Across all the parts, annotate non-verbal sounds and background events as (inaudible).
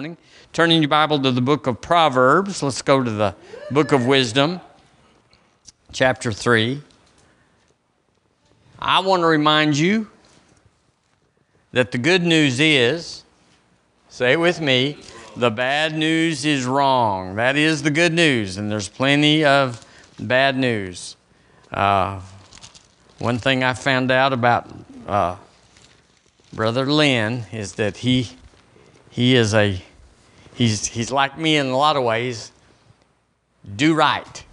morning. Turning your Bible to the book of Proverbs. Let's go to the book of wisdom, chapter 3. I want to remind you that the good news is, say it with me, the bad news is wrong. That is the good news, and there's plenty of bad news. Uh, one thing I found out about uh, Brother Lynn is that he he is a he's he's like me in a lot of ways. Do right.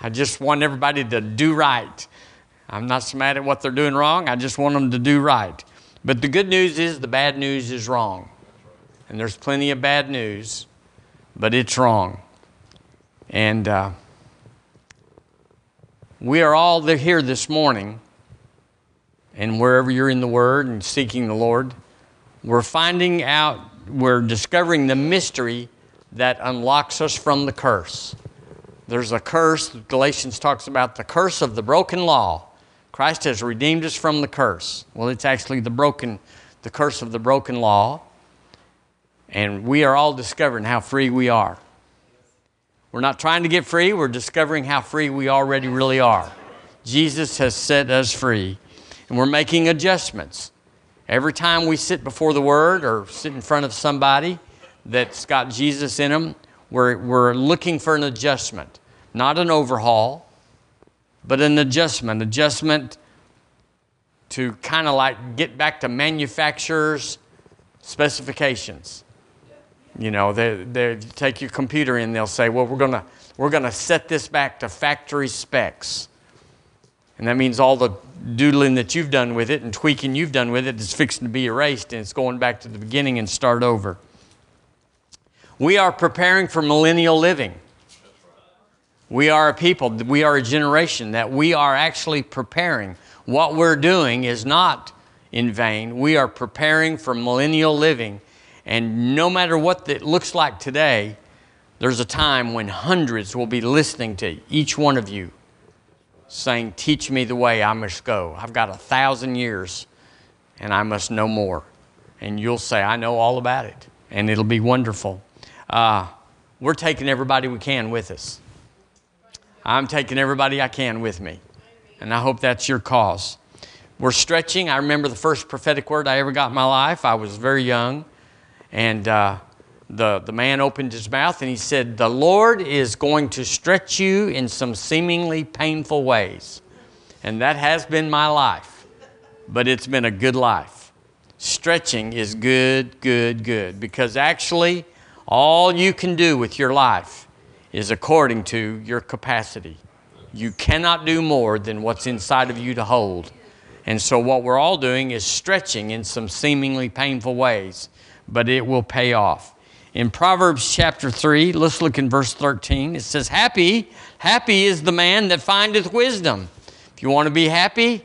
I just want everybody to do right. I'm not so mad at what they're doing wrong. I just want them to do right. But the good news is the bad news is wrong. And there's plenty of bad news, but it's wrong. And uh, we are all here this morning and wherever you're in the Word and seeking the Lord, we're finding out, we're discovering the mystery that unlocks us from the curse. There's a curse, Galatians talks about the curse of the broken law. Christ has redeemed us from the curse. Well, it's actually the broken, the curse of the broken law. And we are all discovering how free we are. We're not trying to get free, we're discovering how free we already really are. Jesus has set us free and we're making adjustments. Every time we sit before the Word or sit in front of somebody that's got Jesus in them, we're, we're looking for an adjustment, not an overhaul, but an adjustment. Adjustment to kind of like get back to manufacturer's specifications. You know, they, they take your computer in, they'll say, well, we're going to we're to set this back to factory specs. And that means all the doodling that you've done with it and tweaking you've done with it is fixing to be erased and it's going back to the beginning and start over. We are preparing for millennial living. We are a people, we are a generation that we are actually preparing. What we're doing is not in vain. We are preparing for millennial living. And no matter what it looks like today, there's a time when hundreds will be listening to each one of you saying, Teach me the way I must go. I've got a thousand years and I must know more. And you'll say, I know all about it. And it'll be wonderful. Uh, we're taking everybody we can with us. I'm taking everybody I can with me. And I hope that's your cause. We're stretching. I remember the first prophetic word I ever got in my life. I was very young. And uh, the, the man opened his mouth and he said, The Lord is going to stretch you in some seemingly painful ways. And that has been my life, but it's been a good life. Stretching is good, good, good, because actually, all you can do with your life is according to your capacity. You cannot do more than what's inside of you to hold. And so, what we're all doing is stretching in some seemingly painful ways, but it will pay off in Proverbs chapter 3, let's look in verse 13. It says, Happy, happy is the man that findeth wisdom. If you want to be happy,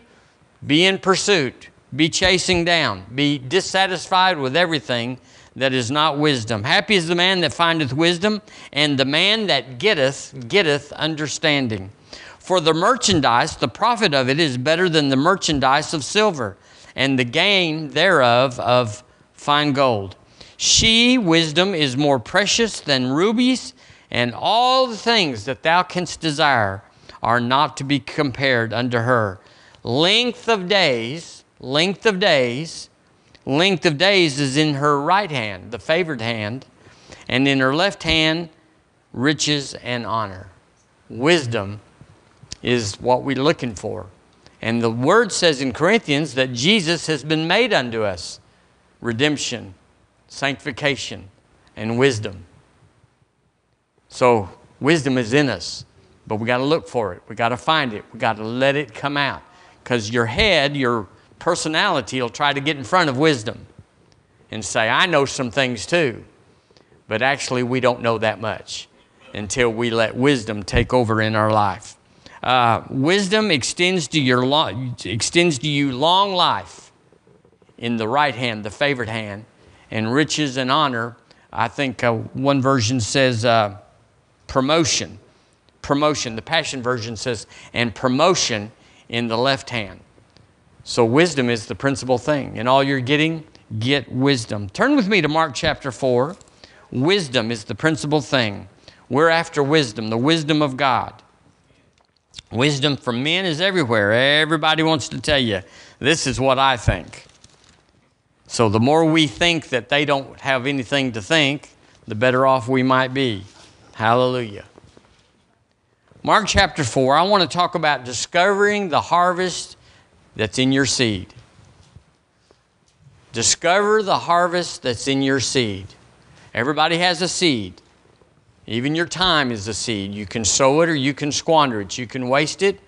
be in pursuit, be chasing down, be dissatisfied with everything that is not wisdom. Happy is the man that findeth wisdom, and the man that getteth, getteth understanding. For the merchandise, the profit of it is better than the merchandise of silver, and the gain thereof of fine gold. She, wisdom, is more precious than rubies, and all the things that thou canst desire are not to be compared unto her. Length of days, length of days, length of days is in her right hand, the favored hand, and in her left hand, riches and honor. Wisdom is what we're looking for. And the word says in Corinthians that Jesus has been made unto us redemption sanctification, and wisdom. So, wisdom is in us, but we got to look for it. We got to find it. We got to let it come out. Because your head, your personality will try to get in front of wisdom and say, I know some things too. But actually, we don't know that much until we let wisdom take over in our life. Uh, wisdom extends to, your lo- extends to you long life in the right hand, the favored hand, and riches and honor. I think uh, one version says uh, promotion. Promotion. The Passion Version says, and promotion in the left hand. So, wisdom is the principal thing. In all you're getting, get wisdom. Turn with me to Mark chapter 4. wisdom is the principal thing. We're after wisdom, the wisdom of God. Wisdom from men is everywhere. Everybody wants to tell you, this is what I think. So the more we think that they don't have anything to think, the better off we might be. Hallelujah. Mark chapter 4, I want to talk about discovering the harvest that's in your seed. Discover the harvest that's in your seed. Everybody has a seed. Even your time is a seed. You can sow it or you can squander it. You can waste it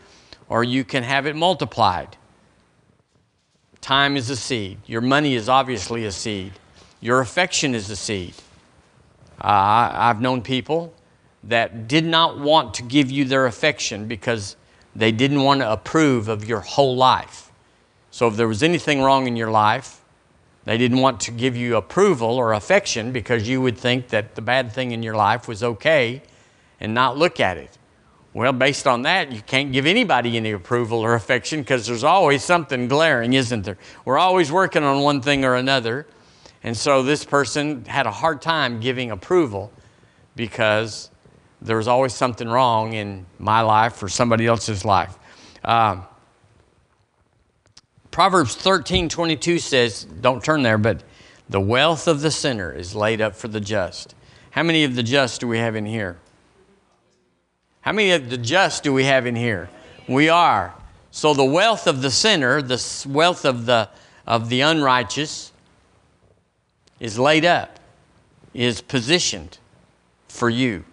or you can have it multiplied. Time is a seed. Your money is obviously a seed. Your affection is a seed. Uh, I've known people that did not want to give you their affection because they didn't want to approve of your whole life. So if there was anything wrong in your life, they didn't want to give you approval or affection because you would think that the bad thing in your life was okay and not look at it. Well, based on that, you can't give anybody any approval or affection because there's always something glaring, isn't there? We're always working on one thing or another. And so this person had a hard time giving approval because there was always something wrong in my life or somebody else's life. Um, Proverbs 13 22 says, don't turn there, but the wealth of the sinner is laid up for the just. How many of the just do we have in here? How many of the just do we have in here? We are. So the wealth of the sinner, the wealth of the, of the unrighteous, is laid up, is positioned for you.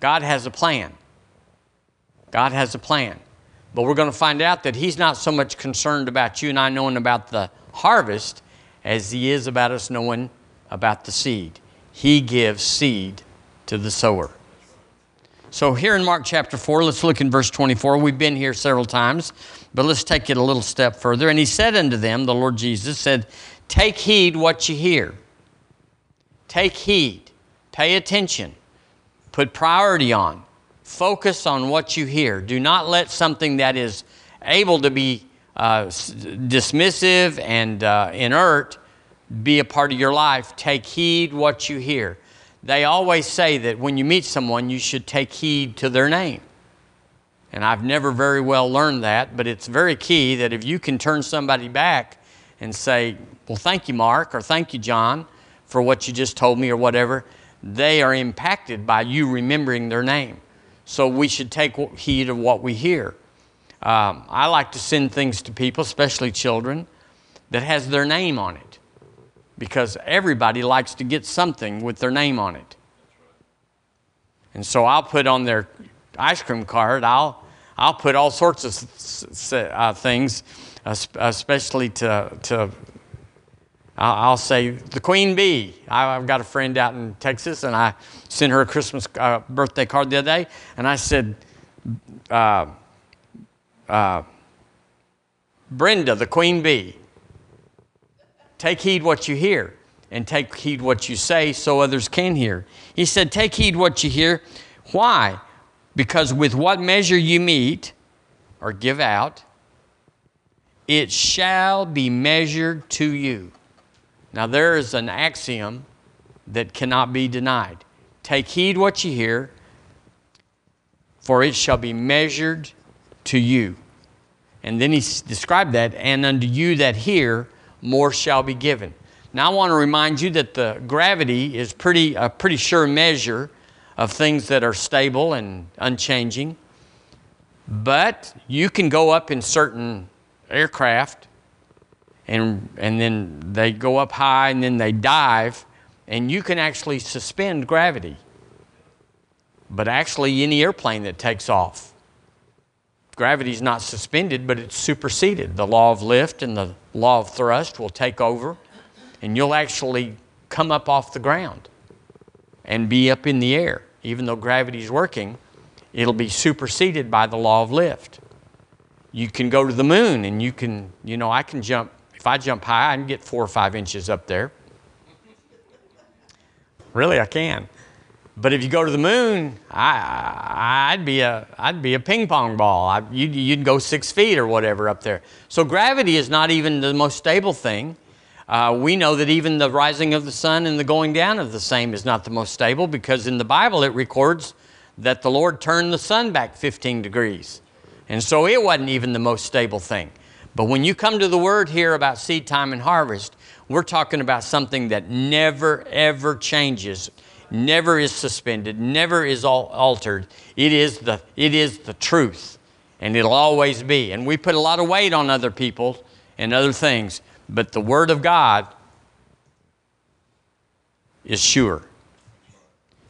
God has a plan. God has a plan. But we're going to find out that He's not so much concerned about you and I knowing about the harvest as He is about us knowing about the seed. He gives seed to the sower. So, here in Mark chapter 4, let's look in verse 24. We've been here several times, but let's take it a little step further. And he said unto them, the Lord Jesus said, Take heed what you hear. Take heed. Pay attention. Put priority on. Focus on what you hear. Do not let something that is able to be uh, dismissive and uh, inert be a part of your life. Take heed what you hear. They always say that when you meet someone, you should take heed to their name. And I've never very well learned that, but it's very key that if you can turn somebody back and say, Well, thank you, Mark, or thank you, John, for what you just told me, or whatever, they are impacted by you remembering their name. So we should take heed of what we hear. Um, I like to send things to people, especially children, that has their name on it because everybody likes to get something with their name on it. And so I'll put on their ice cream card, I'll, I'll put all sorts of uh, things, especially to, to I'll say the queen bee. I've got a friend out in Texas, and I sent her a Christmas uh, birthday card the other day, and I said, uh, uh, Brenda, the queen bee. Take heed what you hear, and take heed what you say so others can hear. He said, Take heed what you hear. Why? Because with what measure you meet or give out, it shall be measured to you. Now, there is an axiom that cannot be denied. Take heed what you hear, for it shall be measured to you. And then he described that, and unto you that hear, more shall be given. Now, I want to remind you that the gravity is pretty, a pretty sure measure of things that are stable and unchanging. But you can go up in certain aircraft, and, and then they go up high, and then they dive, and you can actually suspend gravity. But actually, any airplane that takes off, gravity is not suspended, but it's superseded. The law of lift and the law of thrust will take over, and you'll actually come up off the ground and be up in the air. Even though gravity's working, it'll be superseded by the law of lift. You can go to the moon, and you can, you know, I can jump. If I jump high, I can get four or five inches up there. Really, I can. But if you go to the moon, I, would be a, I'd be a ping pong ball. I, you'd, you'd, go six feet or whatever up there. So gravity is not even the most stable thing. Uh, we know that even the rising of the sun and the going down of the same is not the most stable because in the Bible it records that the Lord turned the sun back 15 degrees. And so it wasn't even the most stable thing. But when you come to the word here about seed time and harvest, we're talking about something that never, ever changes, never is suspended, never is altered. It is the, it is the truth, and it'll always be. And we put a lot of weight on other people and other things, but the Word of God is sure.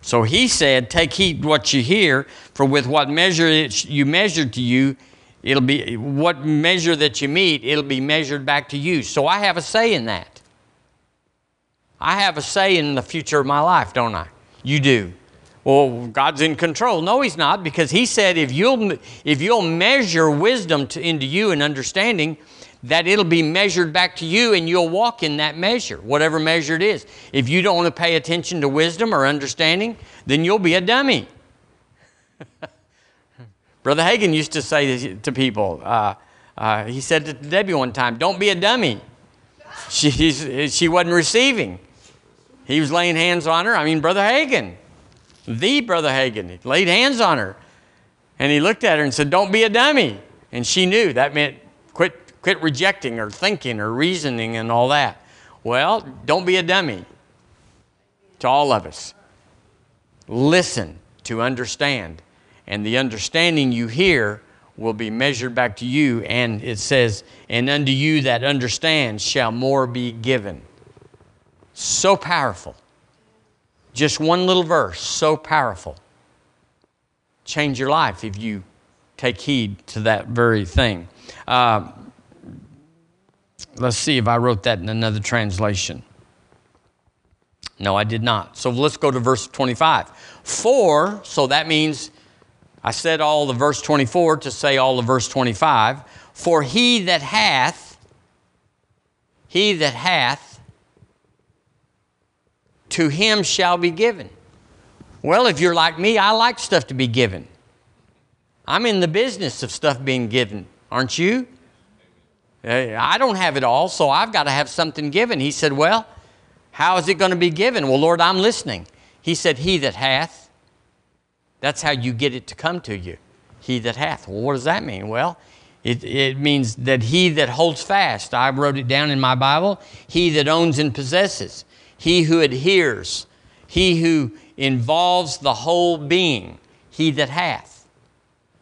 So he said, Take heed what you hear, for with what measure you measure to you, it'll be what measure that you meet, it'll be measured back to you. So I have a say in that. I have a say in the future of my life, don't I? You do. Well, God's in control. No, He's not, because He said if you'll, if you'll measure wisdom to, into you and understanding, that it'll be measured back to you and you'll walk in that measure, whatever measure it is. If you don't want to pay attention to wisdom or understanding, then you'll be a dummy. (laughs) Brother Hagin used to say to people, uh, uh, he said to Debbie one time, Don't be a dummy. She, she wasn't receiving. He was laying hands on her. I mean, Brother Hagin, the Brother Hagin, he laid hands on her. And he looked at her and said, Don't be a dummy. And she knew that meant quit, quit rejecting or thinking or reasoning and all that. Well, don't be a dummy to all of us. Listen to understand. And the understanding you hear will be measured back to you. And it says, And unto you that understands shall more be given. So powerful. Just one little verse, so powerful. Change your life if you take heed to that very thing. Uh, let's see if I wrote that in another translation. No, I did not. So let's go to verse 25. For, so that means I said all the verse 24 to say all the verse 25. For he that hath, he that hath, to him shall be given. Well, if you're like me, I like stuff to be given. I'm in the business of stuff being given, aren't you? Uh, I don't have it all, so I've got to have something given. He said, Well, how is it going to be given? Well, Lord, I'm listening. He said, He that hath. That's how you get it to come to you. He that hath. Well, what does that mean? Well, it, it means that he that holds fast. I wrote it down in my Bible. He that owns and possesses he who adheres, he who involves the whole being, he that hath.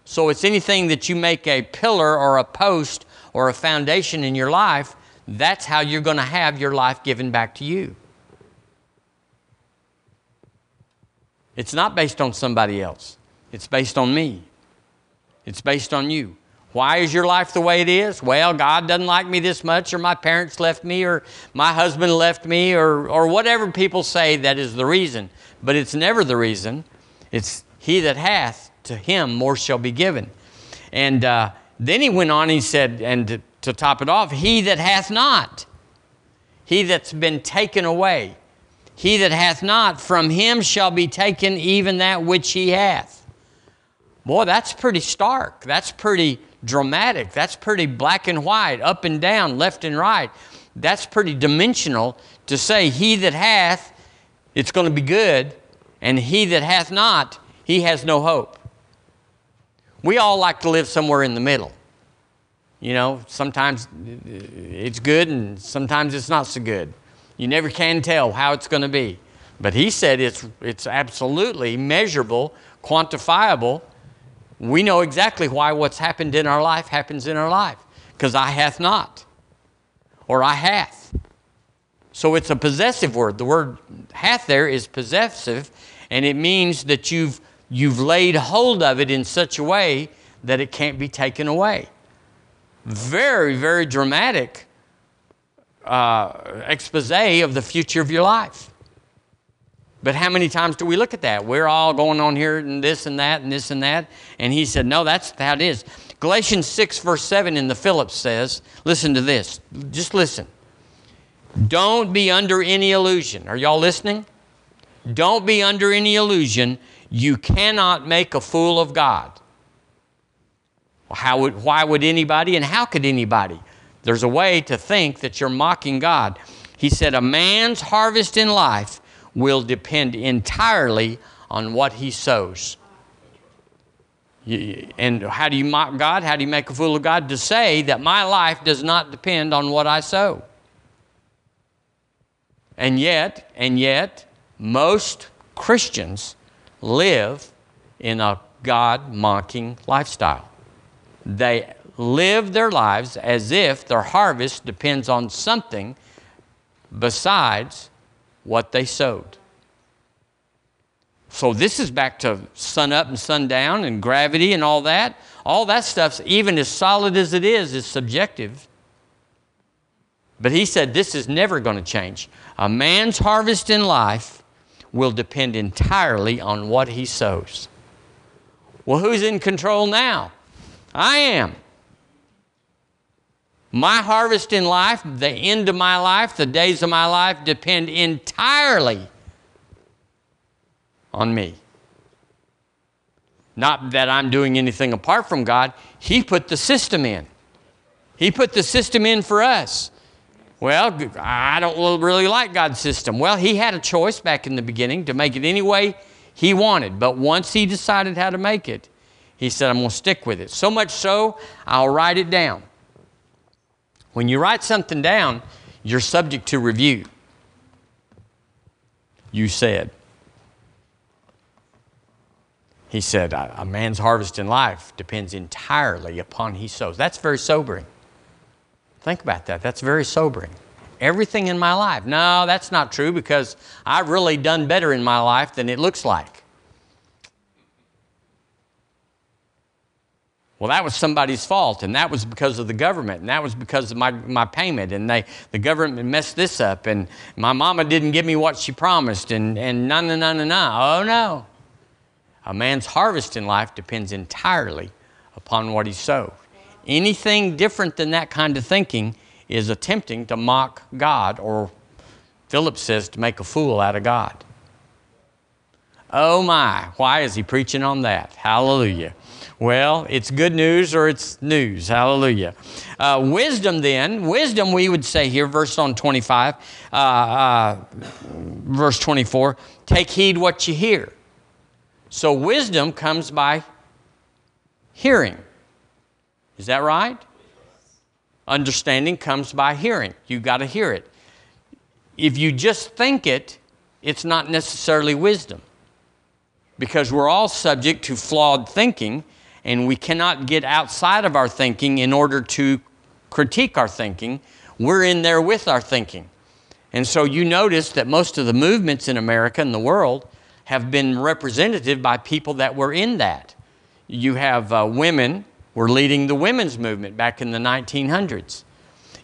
So it's anything that you make a pillar or a post or a foundation in your life, that's how you're going to have your life given back to you. It's not based on somebody else, it's based on me, it's based on you. Why is your life the way it is? Well, God doesn't like me this much, or my parents left me, or my husband left me, or, or whatever people say that is the reason. But it's never the reason. It's he that hath, to him more shall be given. And uh, then he went on, he said, and to, to top it off, he that hath not, he that's been taken away, he that hath not, from him shall be taken even that which he hath. Boy, that's pretty stark. That's pretty dramatic. That's pretty black and white, up and down, left and right. That's pretty dimensional to say, He that hath, it's going to be good, and he that hath not, he has no hope. We all like to live somewhere in the middle. You know, sometimes uh, uh, it's good and sometimes it's not so good. You never can tell how it's going to be. But he said it's, it's absolutely measurable, quantifiable, we know exactly why what's happened in our life happens in our life. Because I hath not, or I hath. So it's a possessive word. The word hath there is possessive, and it means that you've, you've laid hold of it in such a way that it can't be taken away. Very, very dramatic uh, expose of the future of your life. But how many times do we look at that? We're all going on here and this and that and this and that. And he said, No, that's how it is. Galatians 6, verse 7 in the Phillips says, Listen to this. Just listen. Don't be under any illusion. Are y'all listening? Don't be under any illusion. You cannot make a fool of God. How would, why would anybody and how could anybody? There's a way to think that you're mocking God. He said, A man's harvest in life will depend entirely on what he sows. And how do you mock God? How do you make a fool of God? To say that my life does not depend on what I sow. And yet, and yet, most Christians live in a God mocking lifestyle. They live their lives as if their harvest depends on something besides what they sowed. So this is back to sun up and sun down and gravity and all that. All that stuff's even as solid as it is is subjective. But he said this is never going to change. A man's harvest in life will depend entirely on what he sows. Well, who's in control now? I am. My harvest in life, the end of my life, the days of my life depend entirely on me. Not that I'm doing anything apart from God, He put the system in. He put the system in for us. Well, I don't really like God's system. Well, He had a choice back in the beginning to make it any way He wanted. But once He decided how to make it, He said, I'm going to stick with it. So much so, I'll write it down. When you write something down, you're subject to review. You said. He said, A man's harvest in life depends entirely upon he sows. That's very sobering. Think about that. That's very sobering. Everything in my life. No, that's not true because I've really done better in my life than it looks like. Well, that was somebody's fault, and that was because of the government, and that was because of my, my payment, and they, the government messed this up, and my mama didn't give me what she promised, and, and no, no, no, no, no. Oh, no. A man's harvest in life depends entirely upon what he sows. Anything different than that kind of thinking is attempting to mock God, or Philip says to make a fool out of God. Oh my, why is he preaching on that? Hallelujah. Well, it's good news or it's news. Hallelujah. Uh, wisdom, then, wisdom, we would say here, verse on 25, uh, uh, verse 24, take heed what you hear. So wisdom comes by hearing. Is that right? Understanding comes by hearing. You got to hear it. If you just think it, it's not necessarily wisdom. Because we're all subject to flawed thinking, and we cannot get outside of our thinking in order to critique our thinking. We're in there with our thinking. And so you notice that most of the movements in America and the world have been representative by people that were in that. You have uh, women were leading the women's movement back in the 1900s.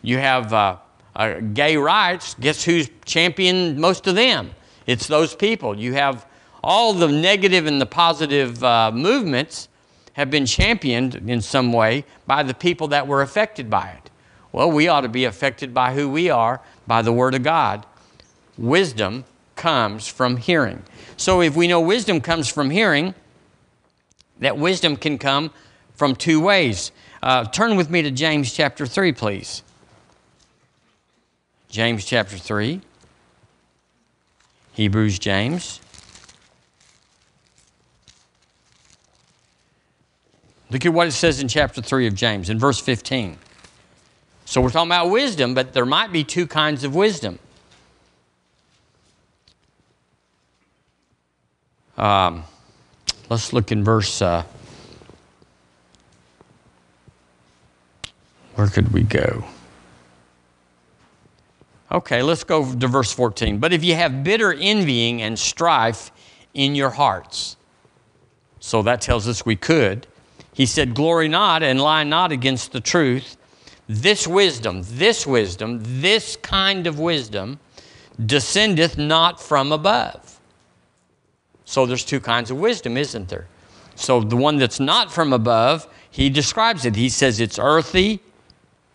You have uh, uh, gay rights. Guess who's championed most of them? It's those people. You have all the negative and the positive uh, movements have been championed in some way by the people that were affected by it. Well, we ought to be affected by who we are, by the Word of God. Wisdom comes from hearing. So if we know wisdom comes from hearing, that wisdom can come from two ways. Uh, turn with me to James chapter 3, please. James chapter 3. Hebrews, James. Look at what it says in chapter 3 of James, in verse 15. So we're talking about wisdom, but there might be two kinds of wisdom. Um, let's look in verse. Uh, where could we go? Okay, let's go to verse 14. But if you have bitter envying and strife in your hearts, so that tells us we could. He said, Glory not and lie not against the truth. This wisdom, this wisdom, this kind of wisdom descendeth not from above so there's two kinds of wisdom, isn't there? So the one that's not from above, he describes it. He says it's earthy,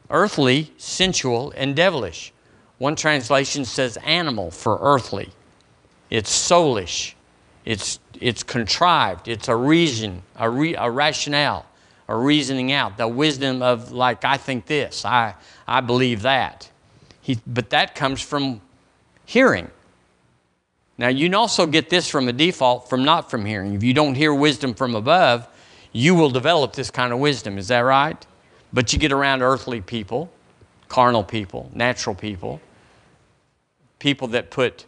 earthly, sensual, and devilish. One translation says animal for earthly. It's soulish. It's, it's contrived. It's a reason, a, re, a rationale, a reasoning out. The wisdom of, like, I think this, I, I believe that. He, but that comes from hearing. Now, you can also get this from a default from not from hearing. If you don't hear wisdom from above, you will develop this kind of wisdom. Is that right? But you get around earthly people, carnal people, natural people, people that put,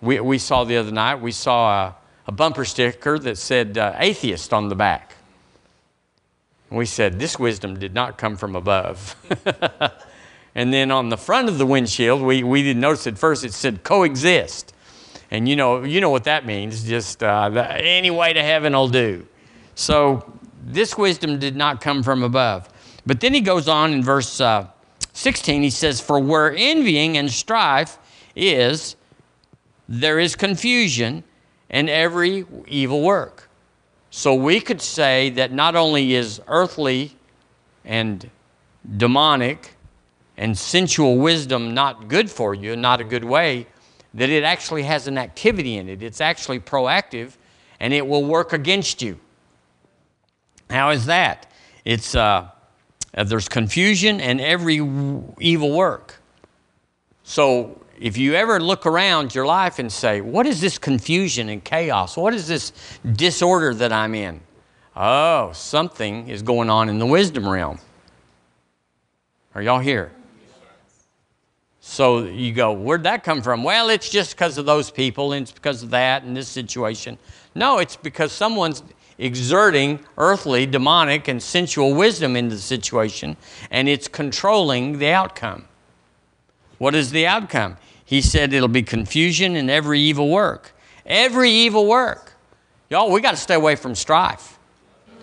we, we saw the other night, we saw a, a bumper sticker that said uh, atheist on the back. We said, this wisdom did not come from above. (laughs) and then on the front of the windshield, we, we didn't notice at first, it said coexist. And you know, you know what that means, just uh, the, any way to heaven will do. So this wisdom did not come from above. But then he goes on in verse uh, 16, he says, For where envying and strife is, there is confusion and every evil work. So we could say that not only is earthly and demonic and sensual wisdom not good for you, not a good way, that it actually has an activity in it. It's actually proactive and it will work against you. How is that? It's uh, uh there's confusion and every evil work. So if you ever look around your life and say, What is this confusion and chaos? What is this disorder that I'm in? Oh, something is going on in the wisdom realm. Are y'all here? So you go, Where'd that come from? Well, it's just because of those people and it's because of that and this situation. No, it's because someone's exerting earthly, demonic, and sensual wisdom into the situation and it's controlling the outcome. What is the outcome? He said it'll be confusion and every evil work. Every evil work. Y'all, we got to stay away from strife.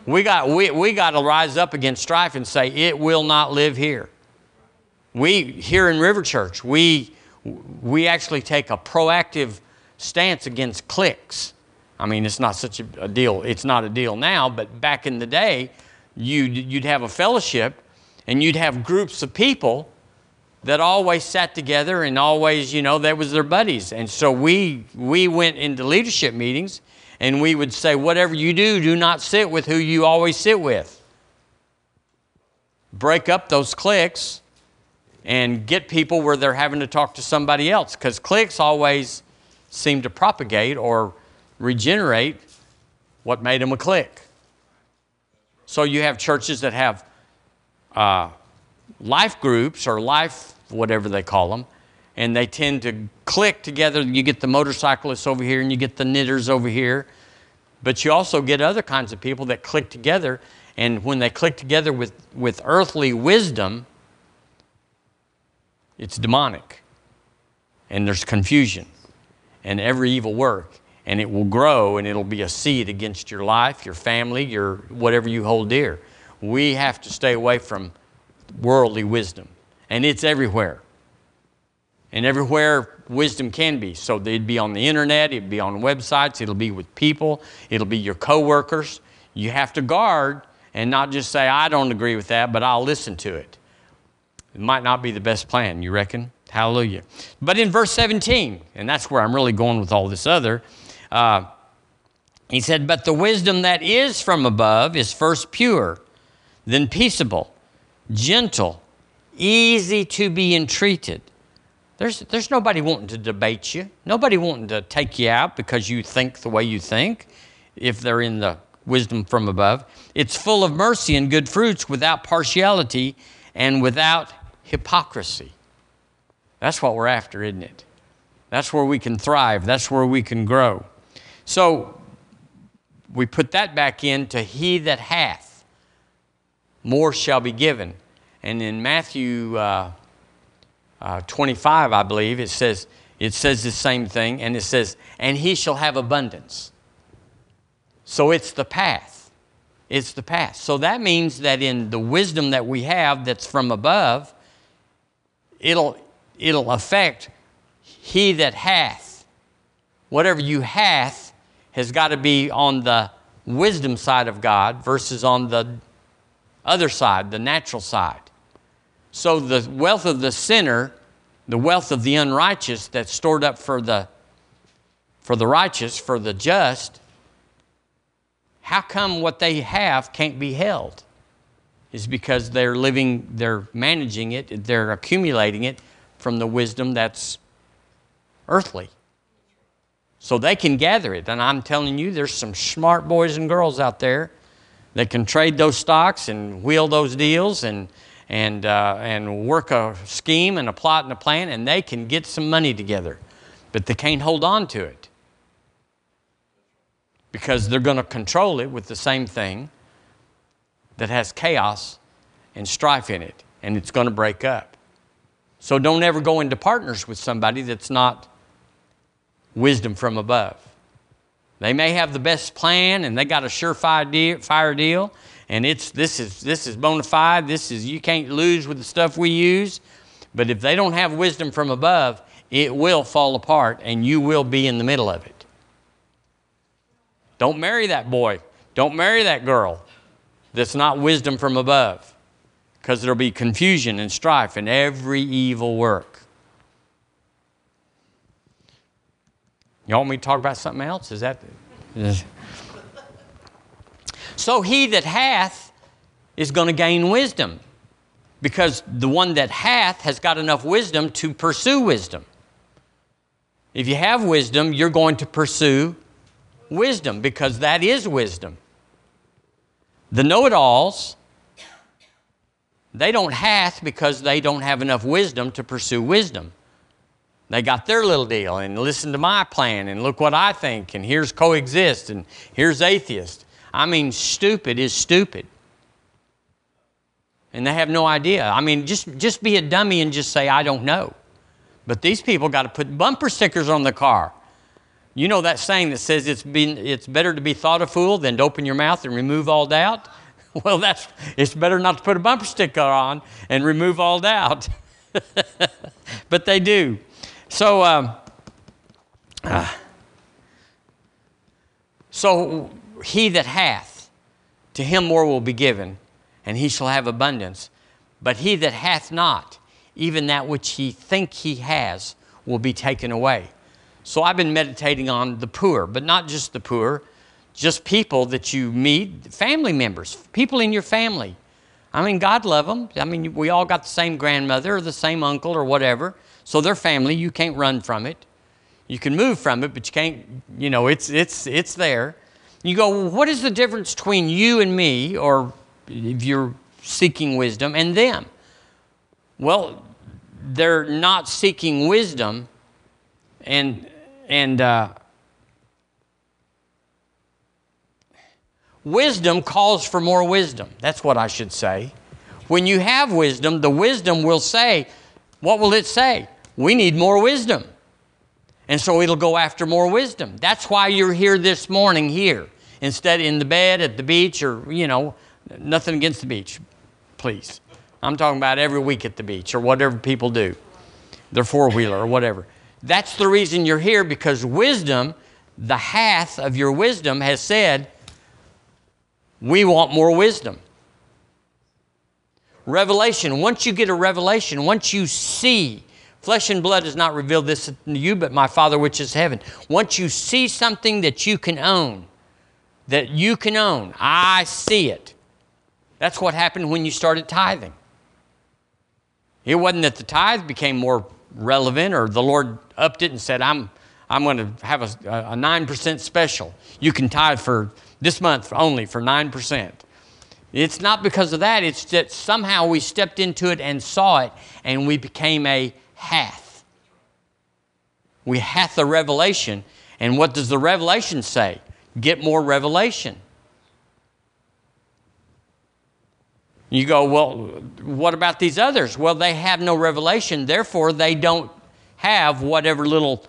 We got, we, we got to rise up against strife and say, it will not live here. We, here in River Church, we, we actually take a proactive stance against cliques. I mean, it's not such a, a deal. It's not a deal now, but back in the day, you'd, you'd have a fellowship and you'd have groups of people that always sat together and always, you know, that was their buddies. And so we we went into leadership meetings and we would say, whatever you do, do not sit with who you always sit with. Break up those cliques and get people where they're having to talk to somebody else. Because cliques always seem to propagate or regenerate what made them a clique. So you have churches that have uh, life groups or life whatever they call them, and they tend to click together. You get the motorcyclists over here and you get the knitters over here, but you also get other kinds of people that click together, and when they click together with, with earthly wisdom, it's demonic, and there's confusion, and every evil work and it will grow and it'll be a seed against your life, your family, your whatever you hold dear. We have to stay away from worldly wisdom and it's everywhere. And everywhere wisdom can be. So it'd be on the internet, it'd be on websites, it'll be with people, it'll be your coworkers. You have to guard and not just say, I don't agree with that, but I'll listen to it. It might not be the best plan, you reckon? Hallelujah. But in verse 17, and that's where I'm really going with all this other, uh, he said, But the wisdom that is from above is first pure, then peaceable, gentle easy to be entreated. There's, there's nobody wanting to debate you, nobody wanting to take you out because you think the way you think, if they're in the wisdom from above. It's full of mercy and good fruits without partiality and without hypocrisy. That's what we're after, isn't it? That's where we can thrive, that's where we can grow. So we put that back into He that hath, more shall be given. And in Matthew uh, uh, 25, I believe, it says, it says the same thing, and it says, and he shall have abundance. So it's the path. It's the path. So that means that in the wisdom that we have that's from above, it'll, it'll affect he that hath. Whatever you hath has got to be on the wisdom side of God versus on the other side, the natural side. So the wealth of the sinner, the wealth of the unrighteous that's stored up for the for the righteous, for the just, how come what they have can't be held? Is because they're living, they're managing it, they're accumulating it from the wisdom that's earthly. So they can gather it. And I'm telling you, there's some smart boys and girls out there that can trade those stocks and wheel those deals and, and, uh, and work a scheme and a plot and a plan, and they can get some money together. But they can't hold on to it because they're going to control it with the same thing that has chaos and strife in it, and it's going to break up. So don't ever go into partners with somebody that's not wisdom from above. They may have the best plan and they got a surefire deal, fire deal, and it's this is this is bona fide. This is you can't lose with the stuff we use. But if they don't have wisdom from above, it will fall apart, and you will be in the middle of it. Don't marry that boy. Don't marry that girl that's not wisdom from above, because there'll be confusion and strife and every evil work. You want me to talk about something else? Is that. So he that hath is going to gain wisdom because the one that hath has got enough wisdom to pursue wisdom. If you have wisdom, you're going to pursue wisdom because that is wisdom. The know it alls, they don't hath because they don't have enough wisdom to pursue wisdom. They got their little deal and listen to my plan and look what I think and here's coexist and here's atheist. I mean, stupid is stupid. And they have no idea. I mean, just, just be a dummy and just say, I don't know. But these people got to put bumper stickers on the car. You know that saying that says it's, been, it's better to be thought a fool than to open your mouth and remove all doubt? (laughs) Well, that's, it's better not to put a bumper sticker on and remove all doubt. (laughs) but they do. So, um, uh, so he that hath, to him more will be given, and he shall have abundance. But he that hath not, even that which he think he has, will be taken away. So I've been meditating on the poor, but not just the poor, just people that you meet, family members, people in your family. I mean, God love them. I mean, we all got the same grandmother or the same uncle or whatever. So they're family. You can't run from it. You can move from it, but you can't, you know, it's, it's, it's there. You go, well, what is the difference between you and me, or if you're seeking wisdom, and them? Well, they're not seeking wisdom, and, and, uh, wisdom calls for more wisdom. That's what I should say. When you have wisdom, the wisdom will say, what will it say? We need more wisdom. And so it'll go after more wisdom. That's why you're here this morning here instead in the bed at the beach or, you know, nothing against the beach, please. I'm talking about every week at the beach or whatever people do, their four wheeler or whatever. That's the reason you're here because wisdom, the hath of your wisdom, has said, we want more wisdom. Revelation, once you get a revelation, once you see, Flesh and blood has not revealed this to you, but my Father which is heaven. Once you see something that you can own, that you can own, I see it. That's what happened when you started tithing. It wasn't that the tithe became more relevant or the Lord upped it and said, I'm, I'm going to have a, a 9% special. You can tithe for this month only for 9%. It's not because of that, it's that somehow we stepped into it and saw it and we became a hath. We hath the revelation. And what does the revelation say? Get more revelation. You go, well, what about these others? Well, they have no revelation, therefore, they don't have whatever little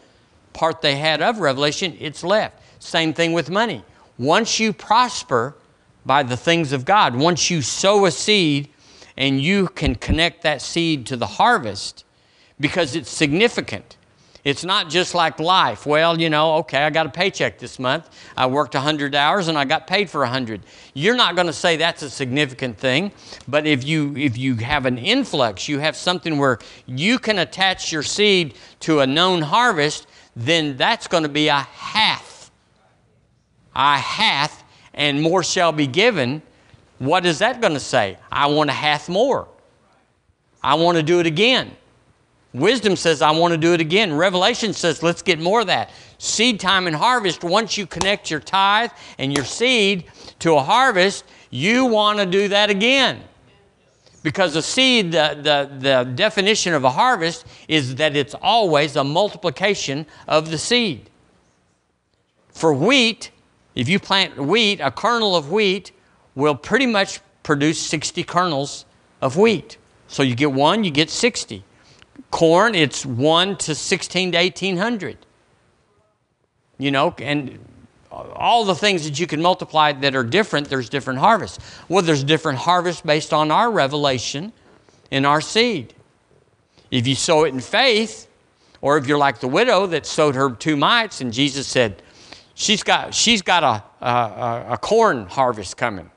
part they had of revelation, it's left. Same thing with money. Once you prosper by the things of God, once you sow a seed and you can connect that seed to the harvest, because it's significant. It's not just like life. Well, you know, okay, I got a paycheck this month. I worked 100 hours and I got paid for 100. You're not going to say that's a significant thing, but if you if you have an influx, you have something where you can attach your seed to a known harvest, then that's going to be a hath. A hath and more shall be given. What is that going to say? I want a hath more. I want to do it again. Wisdom says, I want to do it again. Revelation says, let's get more of that. Seed time and harvest, once you connect your tithe and your seed to a harvest, you want to do that again. Because the seed, the, the, the definition of a harvest is that it's always a multiplication of the seed. For wheat, if you plant wheat, a kernel of wheat will pretty much produce 60 kernels of wheat. So you get one, you get 60. Corn, it's 1 to 16 to 1800. You know, and all the things that you can multiply that are different, there's different harvests. Well, there's different harvests based on our revelation in our seed. If you sow it in faith, or if you're like the widow that sowed her two mites, and Jesus said, she's got, she's got a, a, a corn harvest coming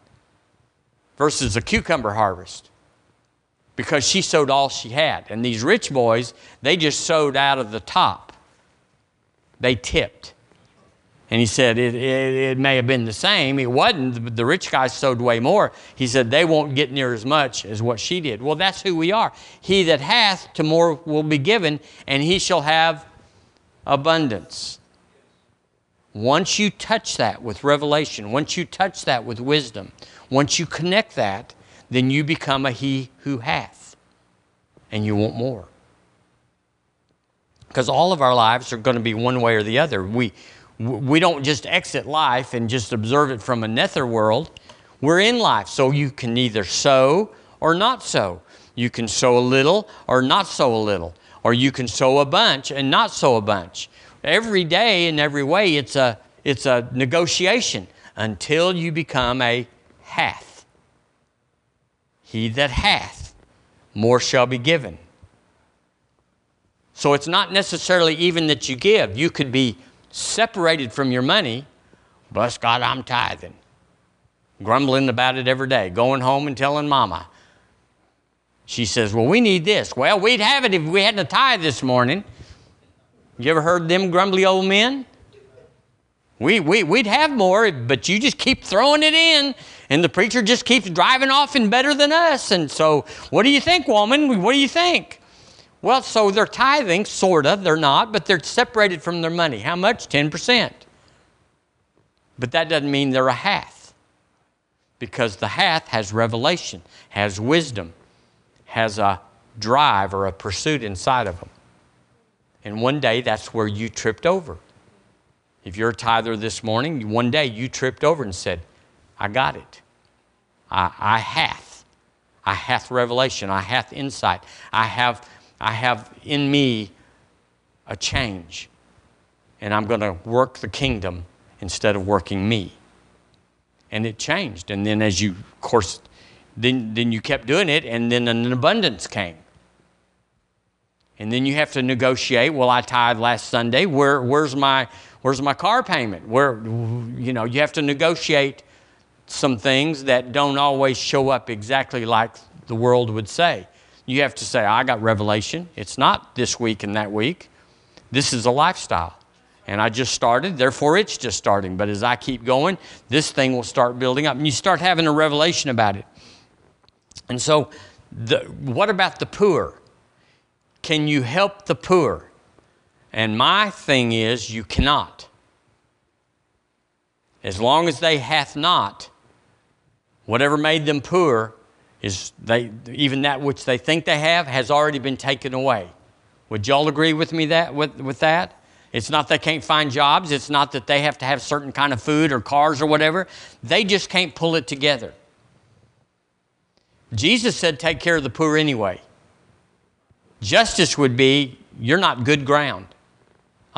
versus a cucumber harvest because she sowed all she had. And these rich boys, they just sowed out of the top, they tipped. And he said, it, it, it, may have been the same. It wasn't. The rich guys sowed way more. He said, they won't get near as much as what she did. Well, that's who we are. He that hath, to more will be given, and he shall have abundance. Once you touch that with revelation, once you touch that with wisdom, once you connect that, then you become a he who hath, and you want more. Because all of our lives are going to be one way or the other. We, we don't just exit life and just observe it from a nether world. We're in life, so you can either sow or not sow. You can sow a little or not sow a little, or you can sow a bunch and not sow a bunch. Every day in every way, it's a, it's a negotiation until you become a hath. He that hath, more shall be given. So it's not necessarily even that you give. You could be separated from your money, bless God, I'm tithing. Grumbling about it every day, going home and telling mama. She says, Well, we need this. Well, we'd have it if we hadn't a tithe this morning. You ever heard them grumbly old men? We, we, we'd have more, but you just keep throwing it in, and the preacher just keeps driving off and better than us. And so, what do you think, woman? What do you think? Well, so they're tithing, sort of. They're not, but they're separated from their money. How much? 10%. But that doesn't mean they're a hath. Because the hath has revelation, has wisdom, has a drive or a pursuit inside of them. And one day that's where you tripped over. If you're a tither this morning, one day you tripped over and said, I got it. I, I hath. I hath revelation. I hath insight. I have I have in me a change, and I'm going to work the kingdom instead of working me. And it changed. And then, as you, of course, then, then you kept doing it, and then an abundance came. And then you have to negotiate. Well, I tithe last Sunday. Where, where's my where's my car payment? Where you know you have to negotiate some things that don't always show up exactly like the world would say. You have to say, I got revelation. It's not this week and that week. This is a lifestyle. And I just started, therefore it's just starting. But as I keep going, this thing will start building up. And you start having a revelation about it. And so, the, what about the poor? Can you help the poor? And my thing is, you cannot. As long as they hath not, whatever made them poor, is they even that which they think they have has already been taken away. Would y'all agree with me that with, with that? It's not they can't find jobs, it's not that they have to have certain kind of food or cars or whatever. They just can't pull it together. Jesus said take care of the poor anyway. Justice would be you're not good ground.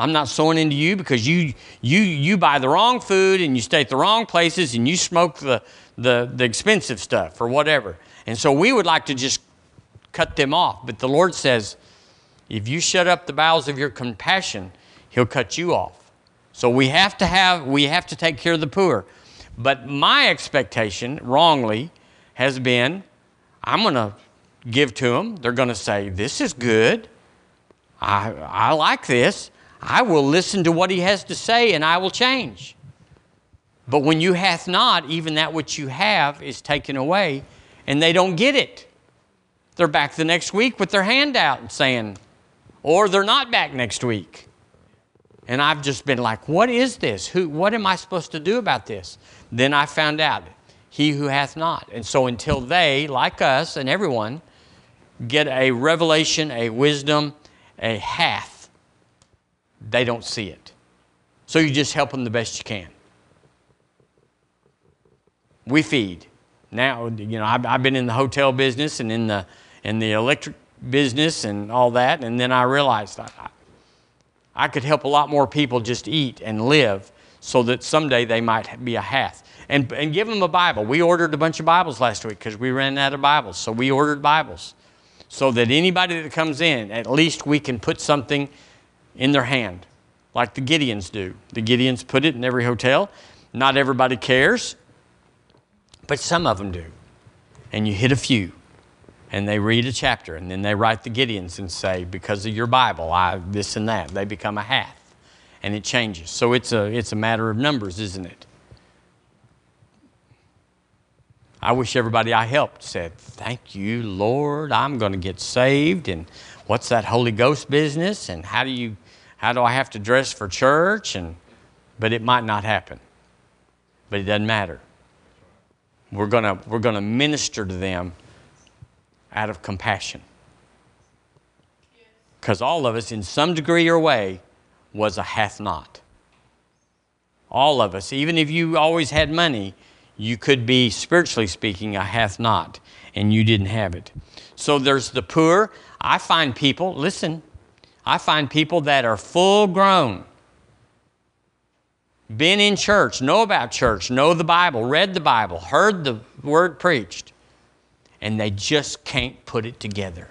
I'm not sowing into you because you you you buy the wrong food and you stay at the wrong places and you smoke the the, the expensive stuff or whatever. And so we would like to just cut them off. But the Lord says, if you shut up the bowels of your compassion, He'll cut you off. So we have to have, we have to take care of the poor. But my expectation, wrongly, has been I'm going to give to them. They're going to say, This is good. I, I like this. I will listen to what he has to say and I will change. But when you hath not, even that which you have is taken away and they don't get it. They're back the next week with their hand out and saying, or they're not back next week. And I've just been like, what is this? Who, what am I supposed to do about this? Then I found out, he who hath not. And so until they, like us and everyone, get a revelation, a wisdom, a hath, they don't see it. So you just help them the best you can. We feed. Now, you know, I've, I've been in the hotel business and in the, in the electric business and all that, and then I realized I, I could help a lot more people just eat and live so that someday they might be a hath. And, and give them a Bible. We ordered a bunch of Bibles last week because we ran out of Bibles. So we ordered Bibles so that anybody that comes in, at least we can put something in their hand, like the Gideons do. The Gideons put it in every hotel. Not everybody cares, but some of them do. And you hit a few, and they read a chapter, and then they write the Gideons and say, Because of your Bible, I this and that. They become a half, and it changes. So it's a, it's a matter of numbers, isn't it? I wish everybody I helped said, Thank you, Lord, I'm going to get saved. And what's that Holy Ghost business? And how do you how do I have to dress for church? And but it might not happen. But it doesn't matter. We're gonna we're gonna minister to them out of compassion. Because all of us, in some degree or way, was a hath not. All of us, even if you always had money, you could be, spiritually speaking, a hath not, and you didn't have it. So there's the poor. I find people, listen, I find people that are full grown, been in church, know about church, know the Bible, read the Bible, heard the word preached, and they just can't put it together.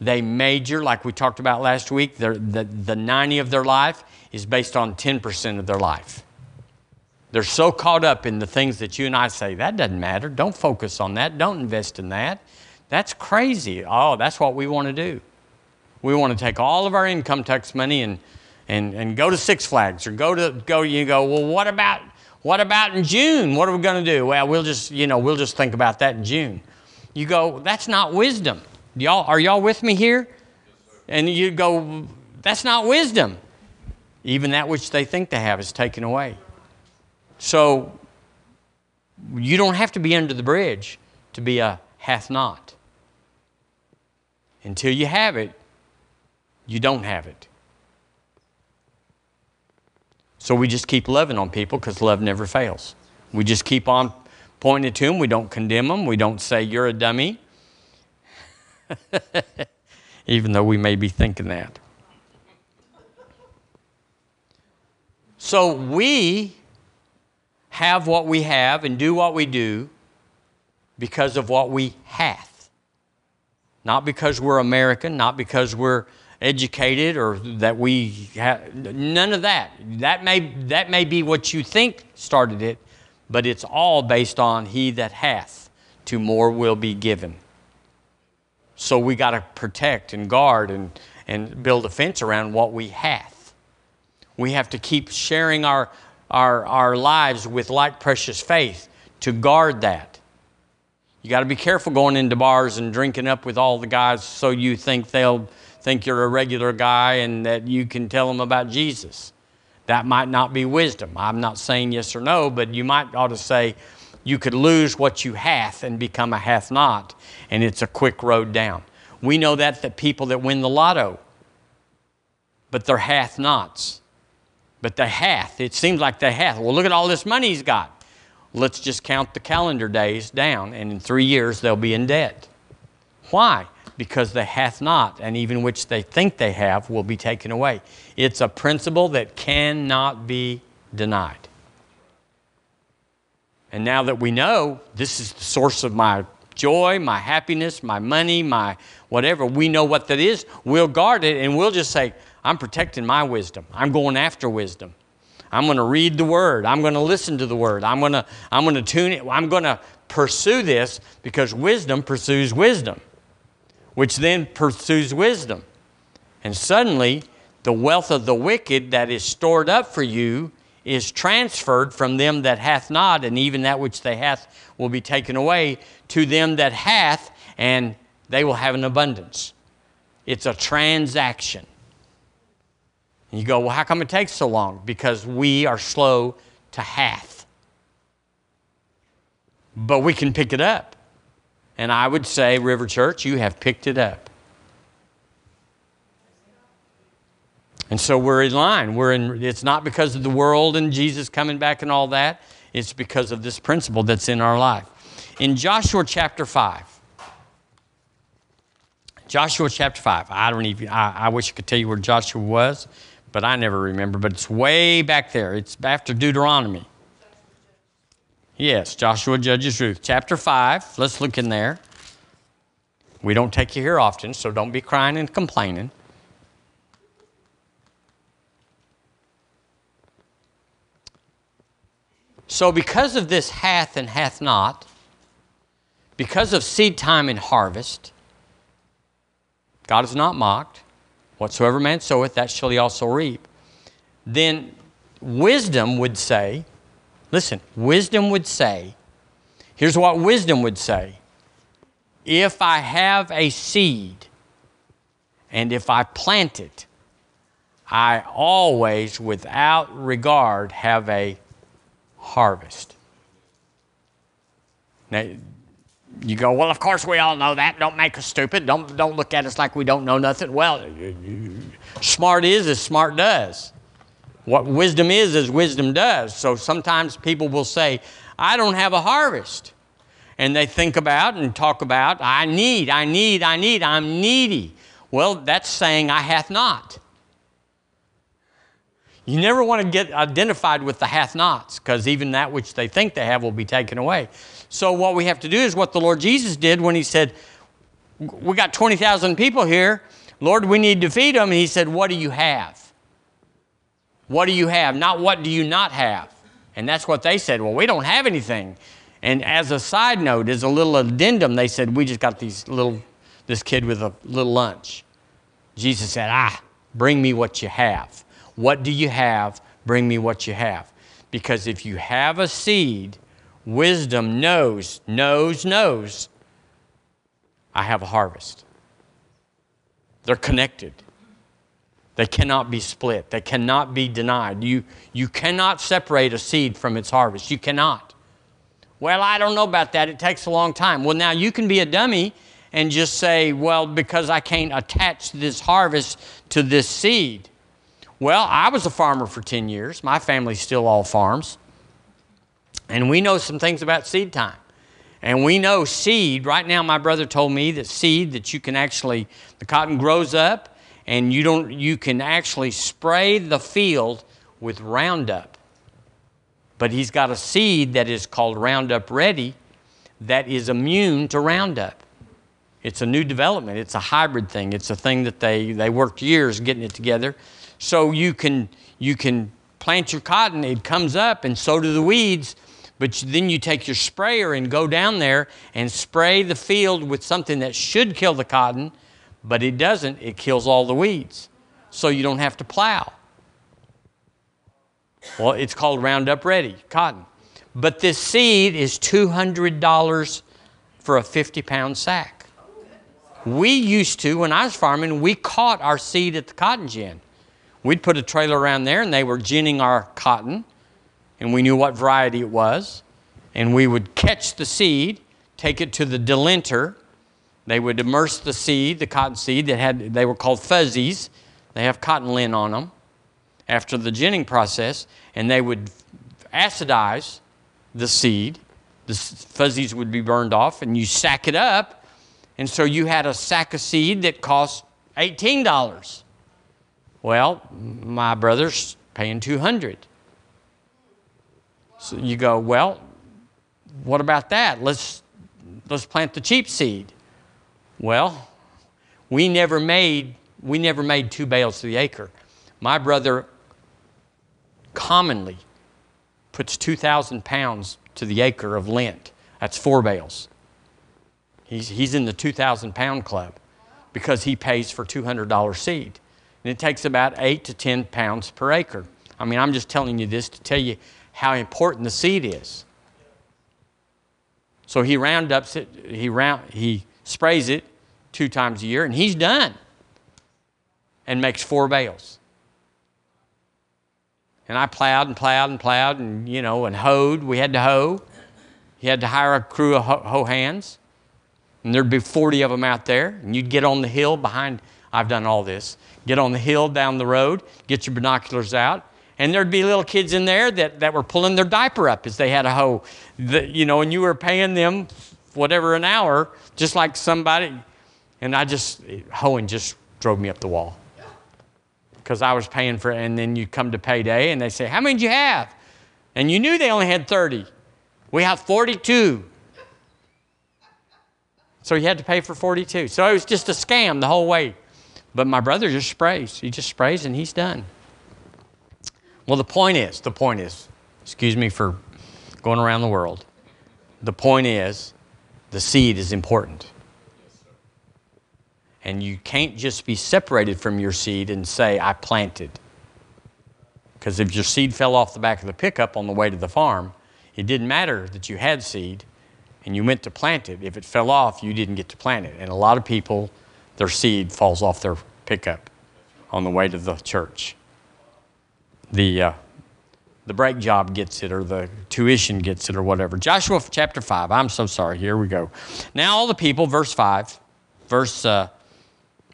They major, like we talked about last week, the, the 90 of their life is based on 10% of their life. They're so caught up in the things that you and I say, that doesn't matter. Don't focus on that. Don't invest in that. That's crazy. Oh, that's what we want to do. We want to take all of our income tax money and, and, and go to Six Flags or go to go you go, well, what about what about in June? What are we going to do? Well, we'll just, you know, we'll just think about that in June. You go, that's not wisdom. Y'all are y'all with me here? And you go, that's not wisdom. Even that which they think they have is taken away. So you don't have to be under the bridge to be a hath not. Until you have it, you don't have it. So we just keep loving on people because love never fails. We just keep on pointing to them. We don't condemn them. We don't say, You're a dummy. (laughs) Even though we may be thinking that. So we have what we have and do what we do because of what we hath. Not because we're American, not because we're educated or that we have none of that. That may that may be what you think started it, but it's all based on he that hath to more will be given. So we got to protect and guard and, and build a fence around what we hath. We have to keep sharing our, our, our lives with like precious faith to guard that. You got to be careful going into bars and drinking up with all the guys so you think they'll think you're a regular guy and that you can tell them about Jesus. That might not be wisdom. I'm not saying yes or no, but you might ought to say you could lose what you hath and become a hath not, and it's a quick road down. We know that the people that win the lotto, but they're hath nots but they hath. It seems like they hath. Well, look at all this money he's got. Let's just count the calendar days down, and in three years they'll be in debt. Why? Because they hath not, and even which they think they have will be taken away. It's a principle that cannot be denied. And now that we know this is the source of my joy, my happiness, my money, my whatever, we know what that is, we'll guard it and we'll just say, I'm protecting my wisdom. I'm going after wisdom. I'm going to read the word. I'm going to listen to the word. I'm going to, I'm going to tune it. I'm going to pursue this because wisdom pursues wisdom, which then pursues wisdom. And suddenly, the wealth of the wicked that is stored up for you is transferred from them that hath not, and even that which they hath will be taken away to them that hath, and they will have an abundance. it's a transaction. And you go, well, how come it takes so long? Because we are slow to hath. But we can pick it up. And I would say, River Church, you have picked it up. And so we're in line. We're in, it's not because of the world and Jesus coming back and all that. It's because of this principle that's in our life. In Joshua chapter 5, Joshua chapter 5, I don't even, I, I wish I could tell you where Joshua was, but I never remember, but it's way back there. It's after Deuteronomy. Yes, Joshua judges Ruth. Chapter 5, let's look in there. We don't take you here often, so don't be crying and complaining. So, because of this hath and hath not, because of seed time and harvest, God is not mocked. Whatsoever man soweth, that shall he also reap. Then wisdom would say, listen, wisdom would say, here's what wisdom would say if I have a seed and if I plant it, I always, without regard, have a harvest. Now, you go, well, of course we all know that. Don't make us stupid. Don't, don't look at us like we don't know nothing. Well, smart is as smart does. What wisdom is, as wisdom does. So sometimes people will say, I don't have a harvest. And they think about and talk about, I need, I need, I need, I'm needy. Well, that's saying I hath not. You never want to get identified with the hath nots, because even that which they think they have will be taken away. So, what we have to do is what the Lord Jesus did when He said, We got 20,000 people here. Lord, we need to feed them. He said, What do you have? What do you have? Not what do you not have? And that's what they said. Well, we don't have anything. And as a side note, as a little addendum, they said, We just got these little, this kid with a little lunch. Jesus said, Ah, bring me what you have. What do you have? Bring me what you have. Because if you have a seed, wisdom knows, knows, knows, I have a harvest. They're connected. They cannot be split. They cannot be denied. You, you cannot separate a seed from its harvest. You cannot. Well, I don't know about that. It takes a long time. Well, now you can be a dummy and just say, well, because I can't attach this harvest to this seed. Well, I was a farmer for 10 years. My family's still all farms. And we know some things about seed time. And we know seed, right now my brother told me that seed that you can actually the cotton grows up and you don't you can actually spray the field with Roundup. But he's got a seed that is called Roundup Ready that is immune to Roundup. It's a new development. It's a hybrid thing. It's a thing that they, they worked years getting it together so you can you can plant your cotton it comes up and so do the weeds but then you take your sprayer and go down there and spray the field with something that should kill the cotton but it doesn't it kills all the weeds. So you don't have to plow. Well it's called roundup ready cotton. But this seed is $200 for a 50 pound sack. We used to when i was farming we caught our seed at the cotton gin We'd put a trailer around there and they were ginning our cotton, and we knew what variety it was. And we would catch the seed, take it to the delinter. They would immerse the seed, the cotton seed that had, they were called fuzzies. They have cotton lint on them after the ginning process, and they would acidize the seed. The fuzzies would be burned off, and you sack it up. And so you had a sack of seed that cost $18. Well, my brother's paying 200. So you go, well, what about that? Let's let's plant the cheap seed. Well, we never made we never made two bales to the acre. My brother commonly puts 2,000 pounds to the acre of lint. That's four bales. He's, he's in the 2,000 pound club because he pays for $200 seed and it takes about 8 to 10 pounds per acre. I mean, I'm just telling you this to tell you how important the seed is. So he roundups it, he, round, he sprays it two times a year, and he's done. and makes four bales. And I plowed and plowed and plowed and, you know, and hoed. We had to hoe. He had to hire a crew of hoe hands. And there'd be 40 of them out there. And you'd get on the hill behind, I've done all this. Get on the hill down the road, get your binoculars out. And there'd be little kids in there that, that were pulling their diaper up as they had a hoe. The, you know, and you were paying them whatever an hour, just like somebody. And I just, hoeing just drove me up the wall because I was paying for it. And then you come to payday and they say, How many do you have? And you knew they only had 30. We have 42. So you had to pay for 42. So it was just a scam the whole way. But my brother just sprays. He just sprays and he's done. Well, the point is, the point is, excuse me for going around the world. The point is, the seed is important. And you can't just be separated from your seed and say, I planted. Because if your seed fell off the back of the pickup on the way to the farm, it didn't matter that you had seed and you went to plant it. If it fell off, you didn't get to plant it. And a lot of people, their seed falls off their pickup on the way to the church. The, uh, the brake job gets it, or the tuition gets it, or whatever. Joshua chapter 5. I'm so sorry. Here we go. Now, all the people, verse 5, verse uh,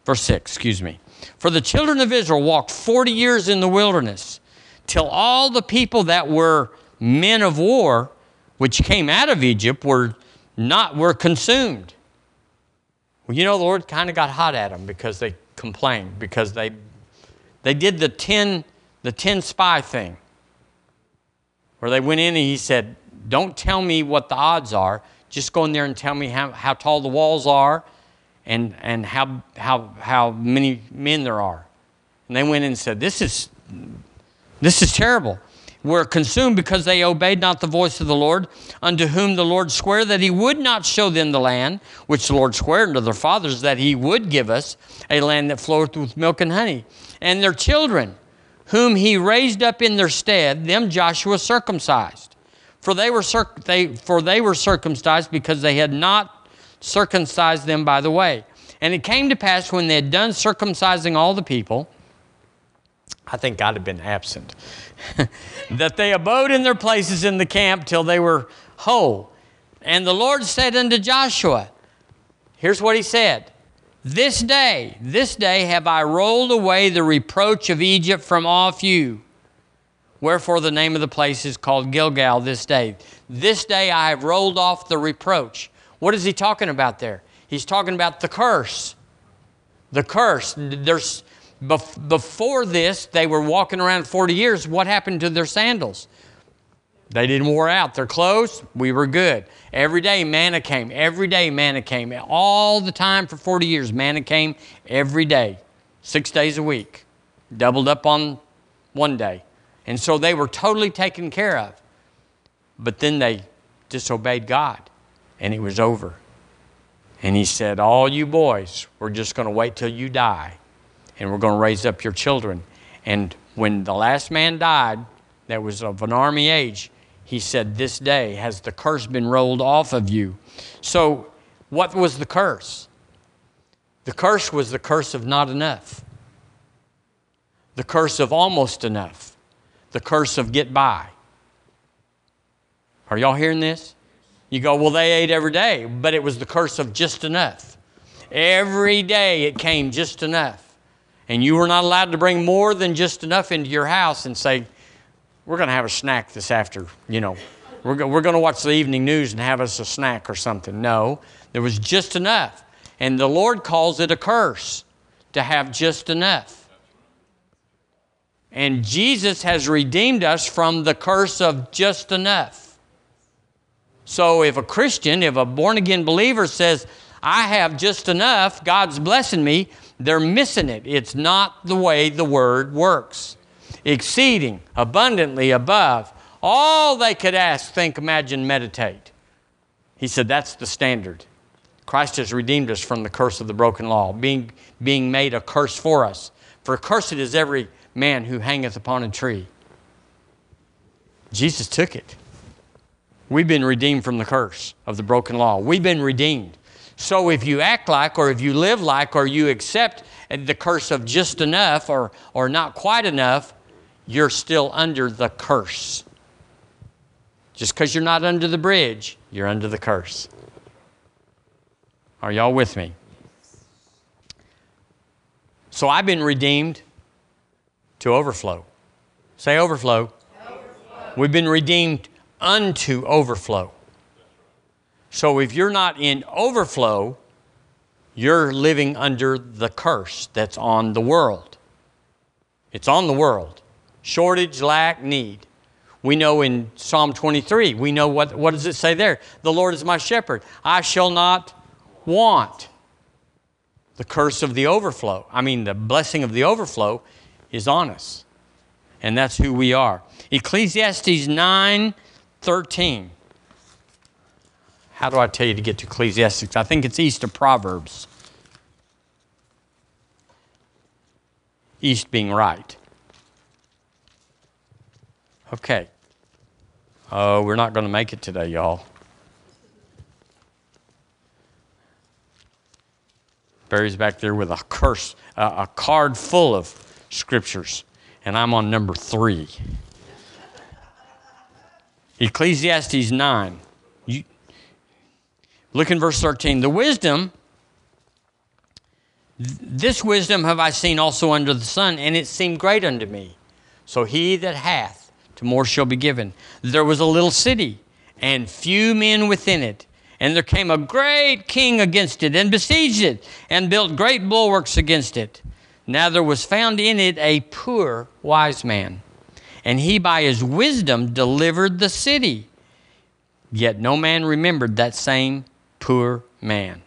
Verse 6, excuse me. For the children of Israel walked 40 years in the wilderness till all the people that were men of war, which came out of Egypt, were not were consumed. Well, you know, the Lord kind of got hot at them because they complained, because they they did the 10 the 10 spy thing. Where they went in and he said, Don't tell me what the odds are. Just go in there and tell me how, how tall the walls are and, and how, how, how many men there are. And they went in and said, This is, this is terrible. We're consumed because they obeyed not the voice of the Lord, unto whom the Lord sware that he would not show them the land, which the Lord sware unto their fathers that he would give us, a land that floweth with milk and honey. And their children, whom he raised up in their stead, them Joshua circumcised. For they were, circ- they, for they were circumcised because they had not circumcised them by the way. And it came to pass when they had done circumcising all the people, I think God had been absent, (laughs) that they abode in their places in the camp till they were whole. And the Lord said unto Joshua, Here's what he said This day, this day have I rolled away the reproach of Egypt from off you. Wherefore the name of the place is called Gilgal this day. This day I have rolled off the reproach. What is he talking about there? He's talking about the curse. The curse. There's, before this, they were walking around 40 years. What happened to their sandals? They didn't wear out. Their clothes, we were good. Every day manna came. Every day manna came. All the time for 40 years, manna came every day, six days a week, doubled up on one day. And so they were totally taken care of. But then they disobeyed God and it was over. And he said, All you boys, we're just going to wait till you die, and we're going to raise up your children. And when the last man died, that was of an army age, he said, This day has the curse been rolled off of you. So, what was the curse? The curse was the curse of not enough, the curse of almost enough, the curse of get by. Are y'all hearing this? You go, well, they ate every day, but it was the curse of just enough. Every day it came just enough. And you were not allowed to bring more than just enough into your house and say, we're going to have a snack this after, you know, we're, go- we're going to watch the evening news and have us a snack or something. No, there was just enough. And the Lord calls it a curse to have just enough. And Jesus has redeemed us from the curse of just enough. So if a Christian, if a born again believer says, I have just enough, God's blessing me, they're missing it. It's not the way the word works. Exceeding, abundantly, above, all they could ask, think, imagine, meditate. He said that's the standard. Christ has redeemed us from the curse of the broken law, being, being made a curse for us. For cursed is every man who hangeth upon a tree. Jesus took it. We've been redeemed from the curse of the broken law. We've been redeemed. So if you act like, or if you live like, or you accept the curse of just enough or, or not quite enough, you're still under the curse. Just because you're not under the bridge, you're under the curse. Are y'all with me? So I've been redeemed to overflow. Say overflow. overflow. We've been redeemed unto overflow. So if you're not in overflow, you're living under the curse that's on the world. It's on the world. Shortage, lack, need. We know in Psalm 23, we know what, what does it say there? The Lord is my shepherd. I shall not want. The curse of the overflow, I mean, the blessing of the overflow is on us. And that's who we are. Ecclesiastes 9 13. How do I tell you to get to Ecclesiastes? I think it's east of Proverbs. East being right. Okay. Oh, we're not going to make it today, y'all. Barry's back there with a curse, uh, a card full of scriptures, and I'm on number three. Ecclesiastes 9. Look in verse 13. The wisdom, this wisdom have I seen also under the sun, and it seemed great unto me. So he that hath, to more shall be given. There was a little city, and few men within it. And there came a great king against it, and besieged it, and built great bulwarks against it. Now there was found in it a poor wise man and he by his wisdom delivered the city. Yet no man remembered that same poor man.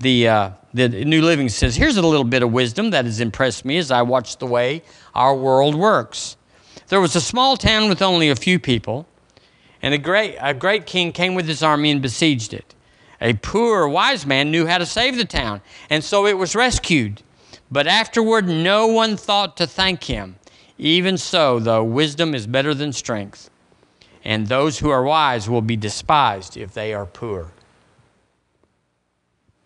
The, uh, the New Living says, Here's a little bit of wisdom that has impressed me as I watch the way our world works. There was a small town with only a few people, and a great, a great king came with his army and besieged it. A poor, wise man knew how to save the town, and so it was rescued. But afterward, no one thought to thank him. Even so, though, wisdom is better than strength, and those who are wise will be despised if they are poor.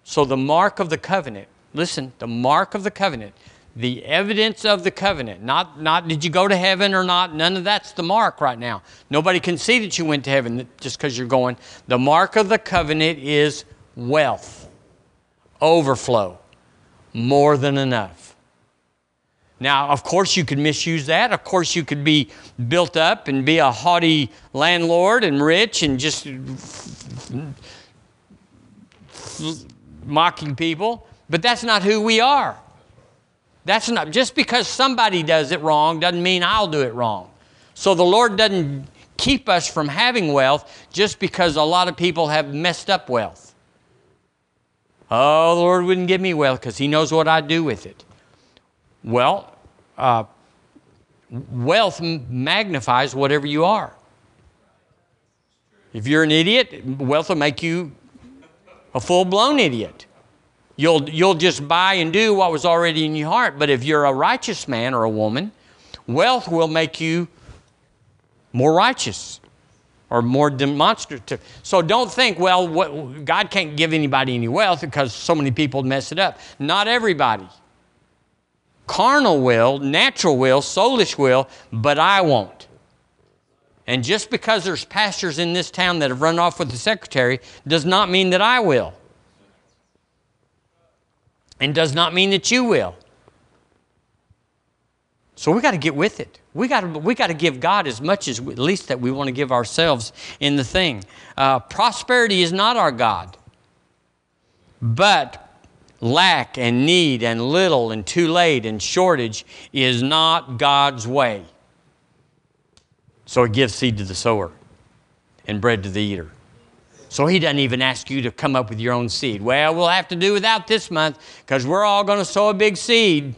So, the mark of the covenant, listen, the mark of the covenant, the evidence of the covenant, not, not did you go to heaven or not, none of that's the mark right now. Nobody can see that you went to heaven just because you're going. The mark of the covenant is wealth, overflow, more than enough. Now, of course, you could misuse that. Of course, you could be built up and be a haughty landlord and rich and just mocking people. But that's not who we are. That's not just because somebody does it wrong doesn't mean I'll do it wrong. So the Lord doesn't keep us from having wealth just because a lot of people have messed up wealth. Oh, the Lord wouldn't give me wealth because He knows what I'd do with it. Well, uh, wealth magnifies whatever you are. If you're an idiot, wealth will make you a full blown idiot. You'll, you'll just buy and do what was already in your heart. But if you're a righteous man or a woman, wealth will make you more righteous or more demonstrative. So don't think, well, what, God can't give anybody any wealth because so many people mess it up. Not everybody carnal will, natural will, soulish will, but I won't. And just because there's pastors in this town that have run off with the secretary does not mean that I will. And does not mean that you will. So we got to get with it. We got to we got to give God as much as we, at least that we want to give ourselves in the thing. Uh, prosperity is not our God, but lack and need and little and too late and shortage is not God's way. So he gives seed to the sower and bread to the eater. So he doesn't even ask you to come up with your own seed. Well, we'll have to do without this month because we're all going to sow a big seed.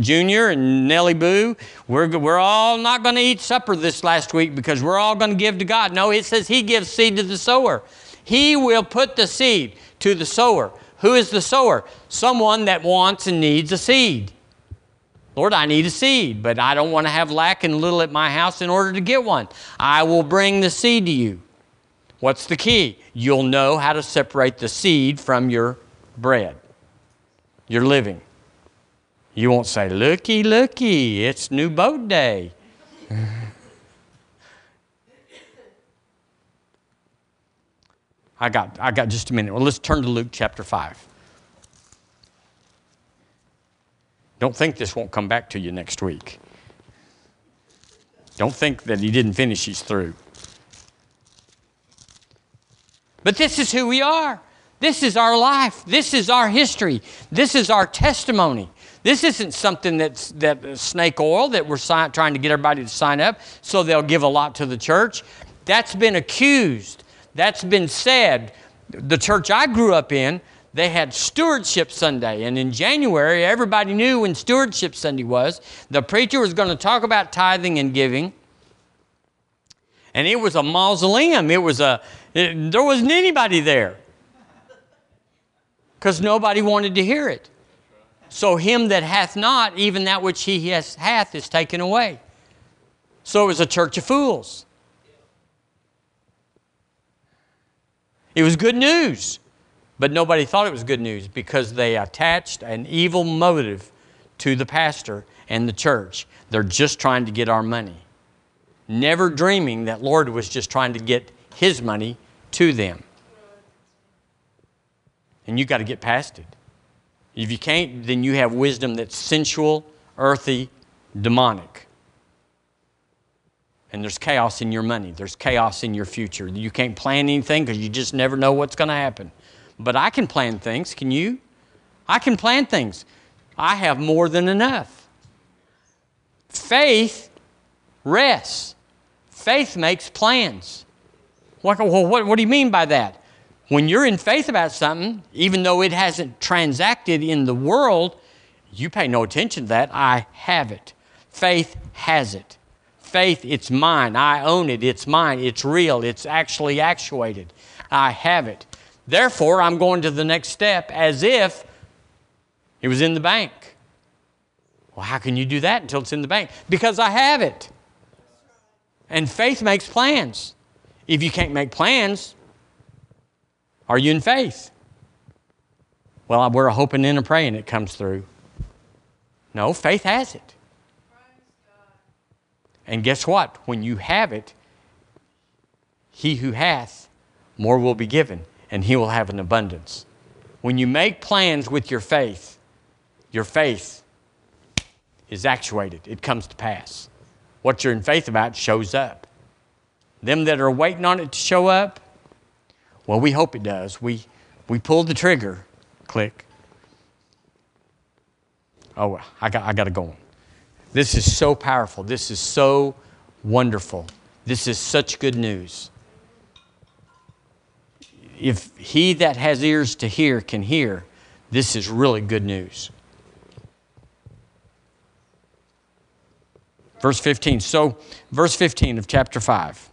Junior and Nellie Boo, we're, we're all not going to eat supper this last week because we're all going to give to God. No, it says He gives seed to the sower. He will put the seed to the sower. Who is the sower? Someone that wants and needs a seed. Lord, I need a seed, but I don't want to have lack and little at my house in order to get one. I will bring the seed to you. What's the key? You'll know how to separate the seed from your bread, your living. You won't say, Looky, looky, it's new boat day. I got, I got just a minute. Well, let's turn to Luke chapter 5. Don't think this won't come back to you next week. Don't think that he didn't finish, he's through. But this is who we are. This is our life. This is our history. This is our testimony. This isn't something that's that snake oil that we're si- trying to get everybody to sign up so they'll give a lot to the church. That's been accused. That's been said. The church I grew up in, they had Stewardship Sunday. And in January, everybody knew when Stewardship Sunday was. The preacher was going to talk about tithing and giving. And it was a mausoleum. It was a, it, there wasn't anybody there because nobody wanted to hear it. So him that hath not, even that which he has, hath, is taken away. So it was a church of fools. It was good news, but nobody thought it was good news because they attached an evil motive to the pastor and the church. They're just trying to get our money, never dreaming that Lord was just trying to get his money to them. And you got to get past it. If you can't, then you have wisdom that's sensual, earthy, demonic. And there's chaos in your money. There's chaos in your future. You can't plan anything because you just never know what's going to happen. But I can plan things. Can you? I can plan things. I have more than enough. Faith rests. Faith makes plans. What, what, what do you mean by that? When you're in faith about something, even though it hasn't transacted in the world, you pay no attention to that. I have it. Faith has it. Faith, it's mine. I own it. It's mine. It's real. It's actually actuated. I have it. Therefore, I'm going to the next step as if it was in the bank. Well, how can you do that until it's in the bank? Because I have it. And faith makes plans. If you can't make plans, are you in faith? Well, we're hoping and praying it comes through. No, faith has it. And guess what? When you have it, he who hath, more will be given, and he will have an abundance. When you make plans with your faith, your faith is actuated, it comes to pass. What you're in faith about shows up. Them that are waiting on it to show up, well, we hope it does. We, we pulled the trigger. Click. Oh, I got, I got to go on. This is so powerful. This is so wonderful. This is such good news. If he that has ears to hear can hear, this is really good news. Verse 15. So, verse 15 of chapter 5.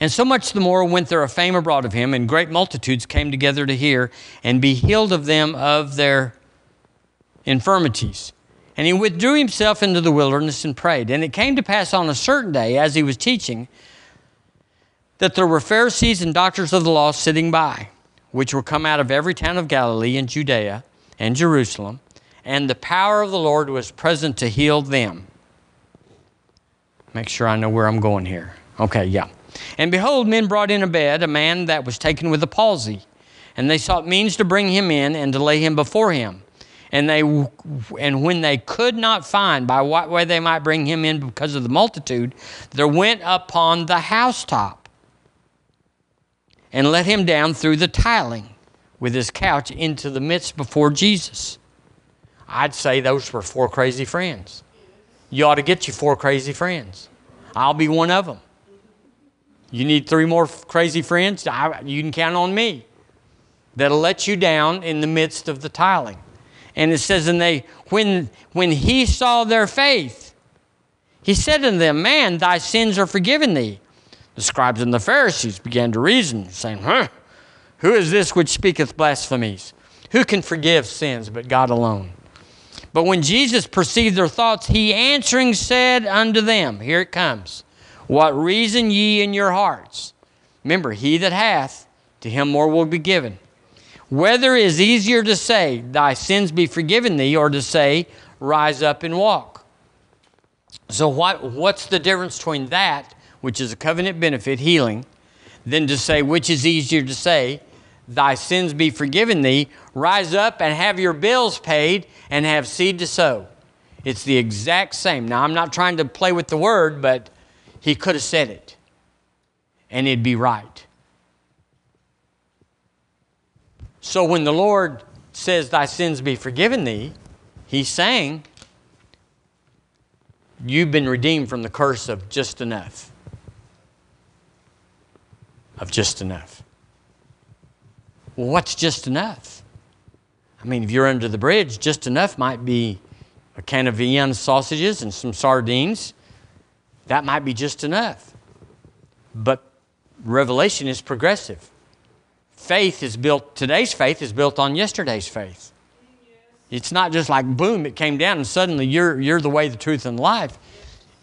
And so much the more went there a fame abroad of him, and great multitudes came together to hear and be healed of them of their infirmities. And he withdrew himself into the wilderness and prayed. And it came to pass on a certain day, as he was teaching, that there were Pharisees and doctors of the law sitting by, which were come out of every town of Galilee and Judea and Jerusalem, and the power of the Lord was present to heal them. Make sure I know where I'm going here. Okay, yeah. And behold, men brought in a bed a man that was taken with a palsy. And they sought means to bring him in and to lay him before him. And, they, and when they could not find by what way they might bring him in because of the multitude, there went upon the housetop and let him down through the tiling with his couch into the midst before Jesus. I'd say those were four crazy friends. You ought to get you four crazy friends. I'll be one of them. You need three more crazy friends? I, you can count on me. That'll let you down in the midst of the tiling. And it says, and they, when, when he saw their faith, he said unto them, Man, thy sins are forgiven thee. The scribes and the Pharisees began to reason, saying, Huh, who is this which speaketh blasphemies? Who can forgive sins but God alone? But when Jesus perceived their thoughts, he answering said unto them, Here it comes. What reason ye in your hearts? Remember, he that hath, to him more will be given. Whether is easier to say, Thy sins be forgiven thee, or to say, Rise up and walk. So, what, what's the difference between that, which is a covenant benefit, healing, than to say, which is easier to say, Thy sins be forgiven thee, rise up and have your bills paid, and have seed to sow? It's the exact same. Now, I'm not trying to play with the word, but he could have said it, and it'd be right. So when the Lord says, Thy sins be forgiven thee, he's saying, You've been redeemed from the curse of just enough. Of just enough. Well, what's just enough? I mean, if you're under the bridge, just enough might be a can of Vienna sausages and some sardines. That might be just enough. But revelation is progressive. Faith is built, today's faith is built on yesterday's faith. It's not just like boom, it came down and suddenly you're, you're the way, the truth, and life.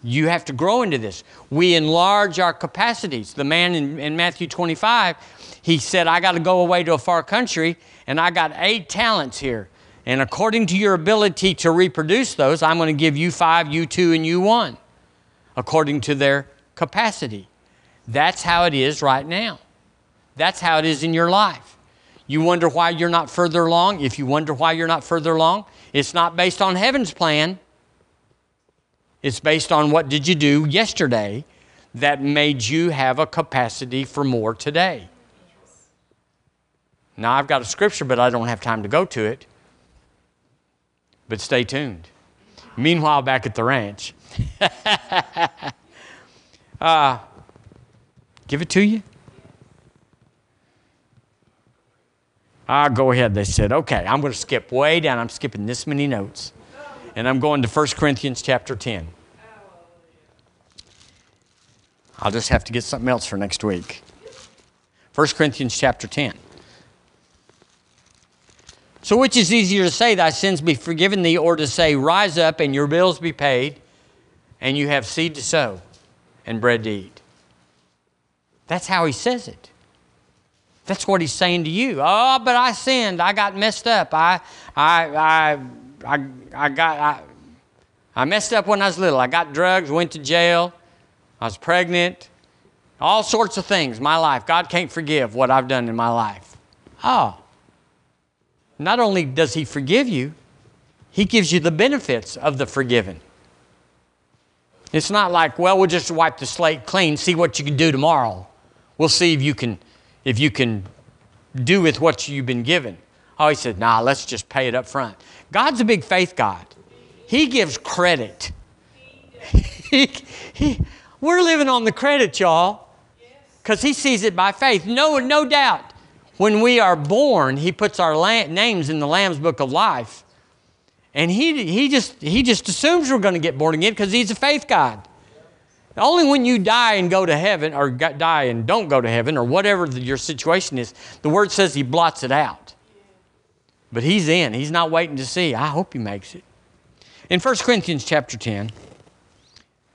You have to grow into this. We enlarge our capacities. The man in, in Matthew 25, he said, I got to go away to a far country and I got eight talents here. And according to your ability to reproduce those, I'm going to give you five, you two, and you one, according to their capacity. That's how it is right now. That's how it is in your life. You wonder why you're not further along? If you wonder why you're not further along, it's not based on heaven's plan. It's based on what did you do yesterday that made you have a capacity for more today. Now, I've got a scripture, but I don't have time to go to it. But stay tuned. Meanwhile, back at the ranch, uh, (laughs) give it to you. Ah, go ahead, they said. Okay, I'm going to skip way down. I'm skipping this many notes. And I'm going to 1 Corinthians chapter 10. I'll just have to get something else for next week. 1 Corinthians chapter 10. So, which is easier to say, Thy sins be forgiven thee, or to say, Rise up and your bills be paid, and you have seed to sow and bread to eat? That's how he says it. That's what he's saying to you. Oh, but I sinned. I got messed up. I, I, I, I, I got, I, I messed up when I was little. I got drugs, went to jail. I was pregnant. All sorts of things. My life. God can't forgive what I've done in my life. Oh. Not only does He forgive you, He gives you the benefits of the forgiven. It's not like, well, we'll just wipe the slate clean, see what you can do tomorrow. We'll see if you can if you can do with what you've been given. Oh, he said, nah, let's just pay it up front. God's a big faith God. He gives credit. (laughs) he, he, we're living on the credit, y'all, because he sees it by faith. No, no doubt. When we are born, he puts our la- names in the Lamb's Book of Life. And he, he, just, he just assumes we're going to get born again because he's a faith God. Only when you die and go to heaven, or die and don't go to heaven, or whatever the, your situation is, the word says he blots it out. But he's in. He's not waiting to see. I hope he makes it. In 1 Corinthians chapter 10,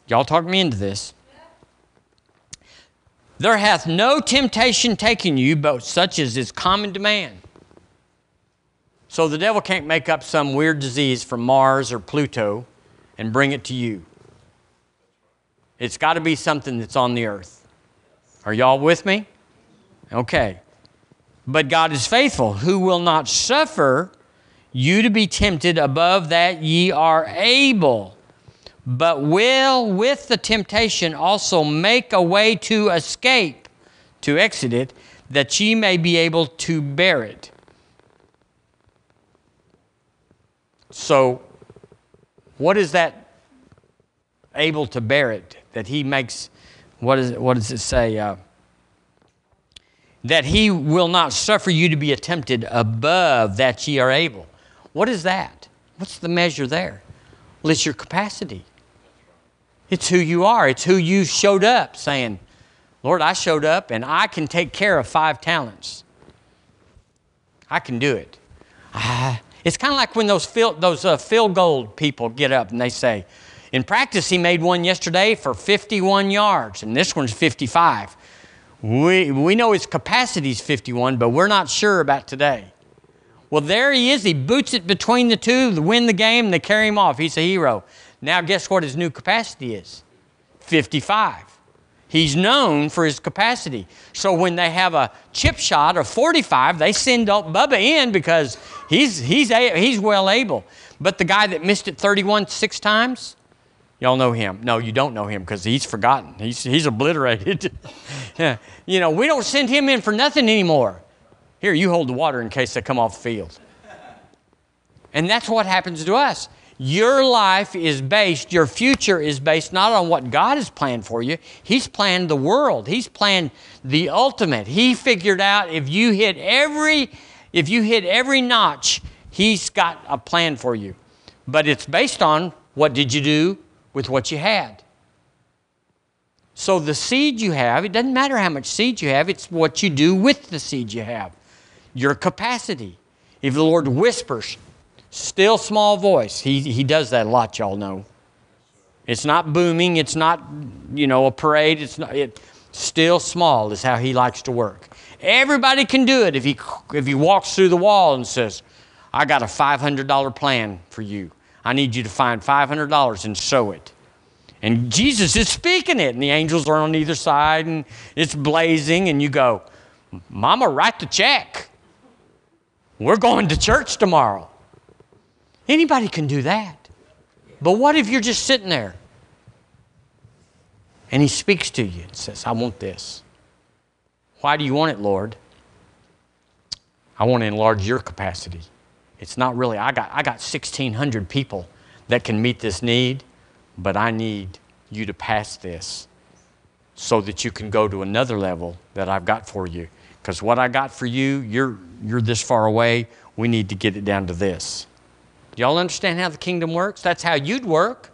y'all talk me into this. There hath no temptation taken you, but such as is common to man. So the devil can't make up some weird disease from Mars or Pluto and bring it to you. It's got to be something that's on the earth. Are y'all with me? Okay. But God is faithful, who will not suffer you to be tempted above that ye are able, but will with the temptation also make a way to escape, to exit it, that ye may be able to bear it. So, what is that able to bear it? That he makes, what, is, what does it say? Uh, that he will not suffer you to be tempted above that ye are able. What is that? What's the measure there? Well, it's your capacity. It's who you are. It's who you showed up saying, Lord, I showed up and I can take care of five talents. I can do it. Ah, it's kind of like when those Phil, those uh, field goal people get up and they say, in practice, he made one yesterday for 51 yards, and this one's 55. We, we know his capacity is 51, but we're not sure about today. Well, there he is. He boots it between the two win the game, and they carry him off. He's a hero. Now, guess what his new capacity is? 55. He's known for his capacity. So when they have a chip shot of 45, they send Bubba in because he's, he's, he's well able. But the guy that missed it 31 six times, y'all know him. No, you don't know him because he's forgotten. He's, he's obliterated. (laughs) you know, we don't send him in for nothing anymore. Here, you hold the water in case they come off the field. And that's what happens to us. Your life is based, your future is based not on what God has planned for you. He's planned the world. He's planned the ultimate. He figured out if you hit every if you hit every notch, he's got a plan for you. But it's based on what did you do with what you had. So the seed you have, it doesn't matter how much seed you have, it's what you do with the seed you have. Your capacity. If the Lord whispers, Still small voice. He, he does that a lot, y'all know. It's not booming, it's not, you know, a parade. It's not, it, still small is how he likes to work. Everybody can do it if he, if he walks through the wall and says, I got a $500 plan for you. I need you to find $500 and sow it. And Jesus is speaking it, and the angels are on either side, and it's blazing, and you go, Mama, write the check. We're going to church tomorrow. Anybody can do that. But what if you're just sitting there and He speaks to you and says, I want this? Why do you want it, Lord? I want to enlarge your capacity. It's not really, I got, I got 1,600 people that can meet this need, but I need you to pass this so that you can go to another level that I've got for you. Because what I got for you, you're, you're this far away. We need to get it down to this. Do y'all understand how the kingdom works? That's how you'd work.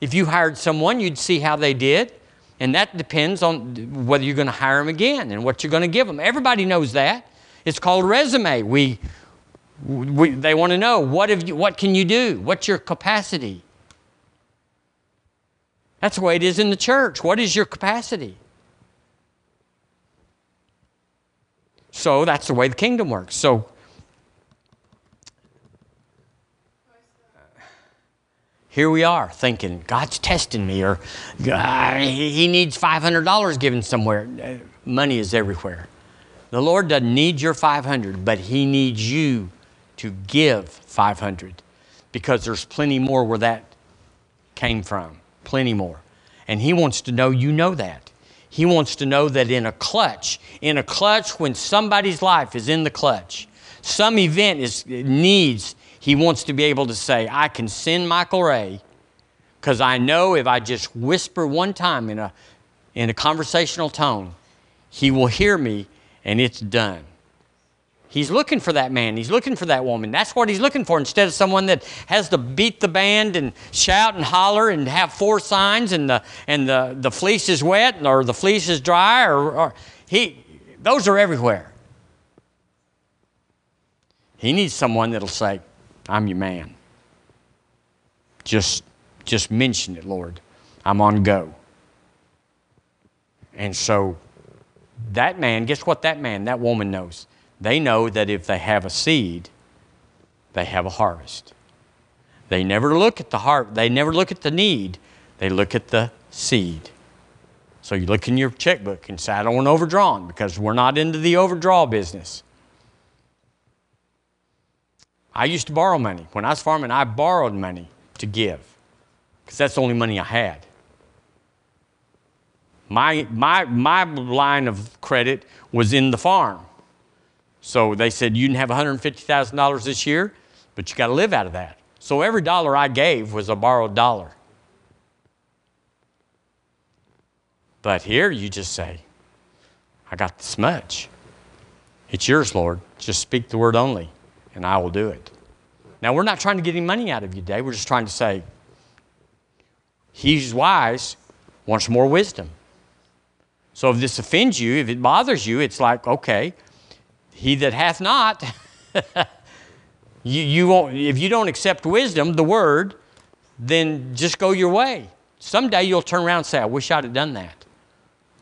If you hired someone, you'd see how they did. And that depends on whether you're going to hire them again and what you're going to give them. Everybody knows that. It's called resume. We, we, they want to know what, have you, what can you do? What's your capacity? That's the way it is in the church. What is your capacity? So that's the way the kingdom works. So here we are thinking God's testing me or he needs $500 given somewhere. Uh, money is everywhere. The Lord doesn't need your 500, but he needs you to give 500 because there's plenty more where that came from. Plenty more. And he wants to know you know that. He wants to know that in a clutch, in a clutch when somebody's life is in the clutch, some event is needs he wants to be able to say, I can send Michael Ray because I know if I just whisper one time in a, in a conversational tone, he will hear me and it's done. He's looking for that man. He's looking for that woman. That's what he's looking for instead of someone that has to beat the band and shout and holler and have four signs and the, and the, the fleece is wet or the fleece is dry or, or he, those are everywhere. He needs someone that'll say, I'm your man. Just, just mention it, Lord. I'm on go. And so that man, guess what that man, that woman knows? They know that if they have a seed, they have a harvest. They never look at the heart, they never look at the need, they look at the seed. So you look in your checkbook and say, I don't want overdrawn because we're not into the overdraw business. I used to borrow money. When I was farming, I borrowed money to give because that's the only money I had. My, my, my line of credit was in the farm. So they said, You can have $150,000 this year, but you got to live out of that. So every dollar I gave was a borrowed dollar. But here you just say, I got this much. It's yours, Lord. Just speak the word only and I will do it. Now, we're not trying to get any money out of you today. We're just trying to say, He's wise, wants more wisdom. So if this offends you, if it bothers you, it's like, okay, he that hath not, (laughs) you, you won't, if you don't accept wisdom, the word, then just go your way. Someday you'll turn around and say, I wish I'd have done that.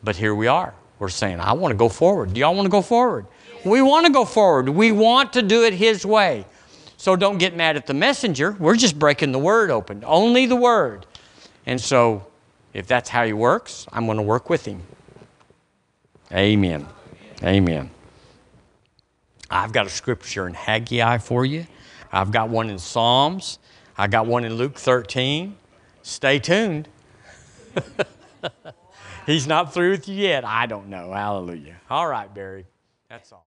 But here we are. We're saying, I want to go forward. Do y'all want to go forward? We want to go forward. We want to do it His way. So don't get mad at the messenger. We're just breaking the word open, only the word. And so, if that's how He works, I'm going to work with Him. Amen. Amen. I've got a scripture in Haggai for you. I've got one in Psalms. I got one in Luke 13. Stay tuned. (laughs) He's not through with you yet. I don't know. Hallelujah. All right, Barry. That's all.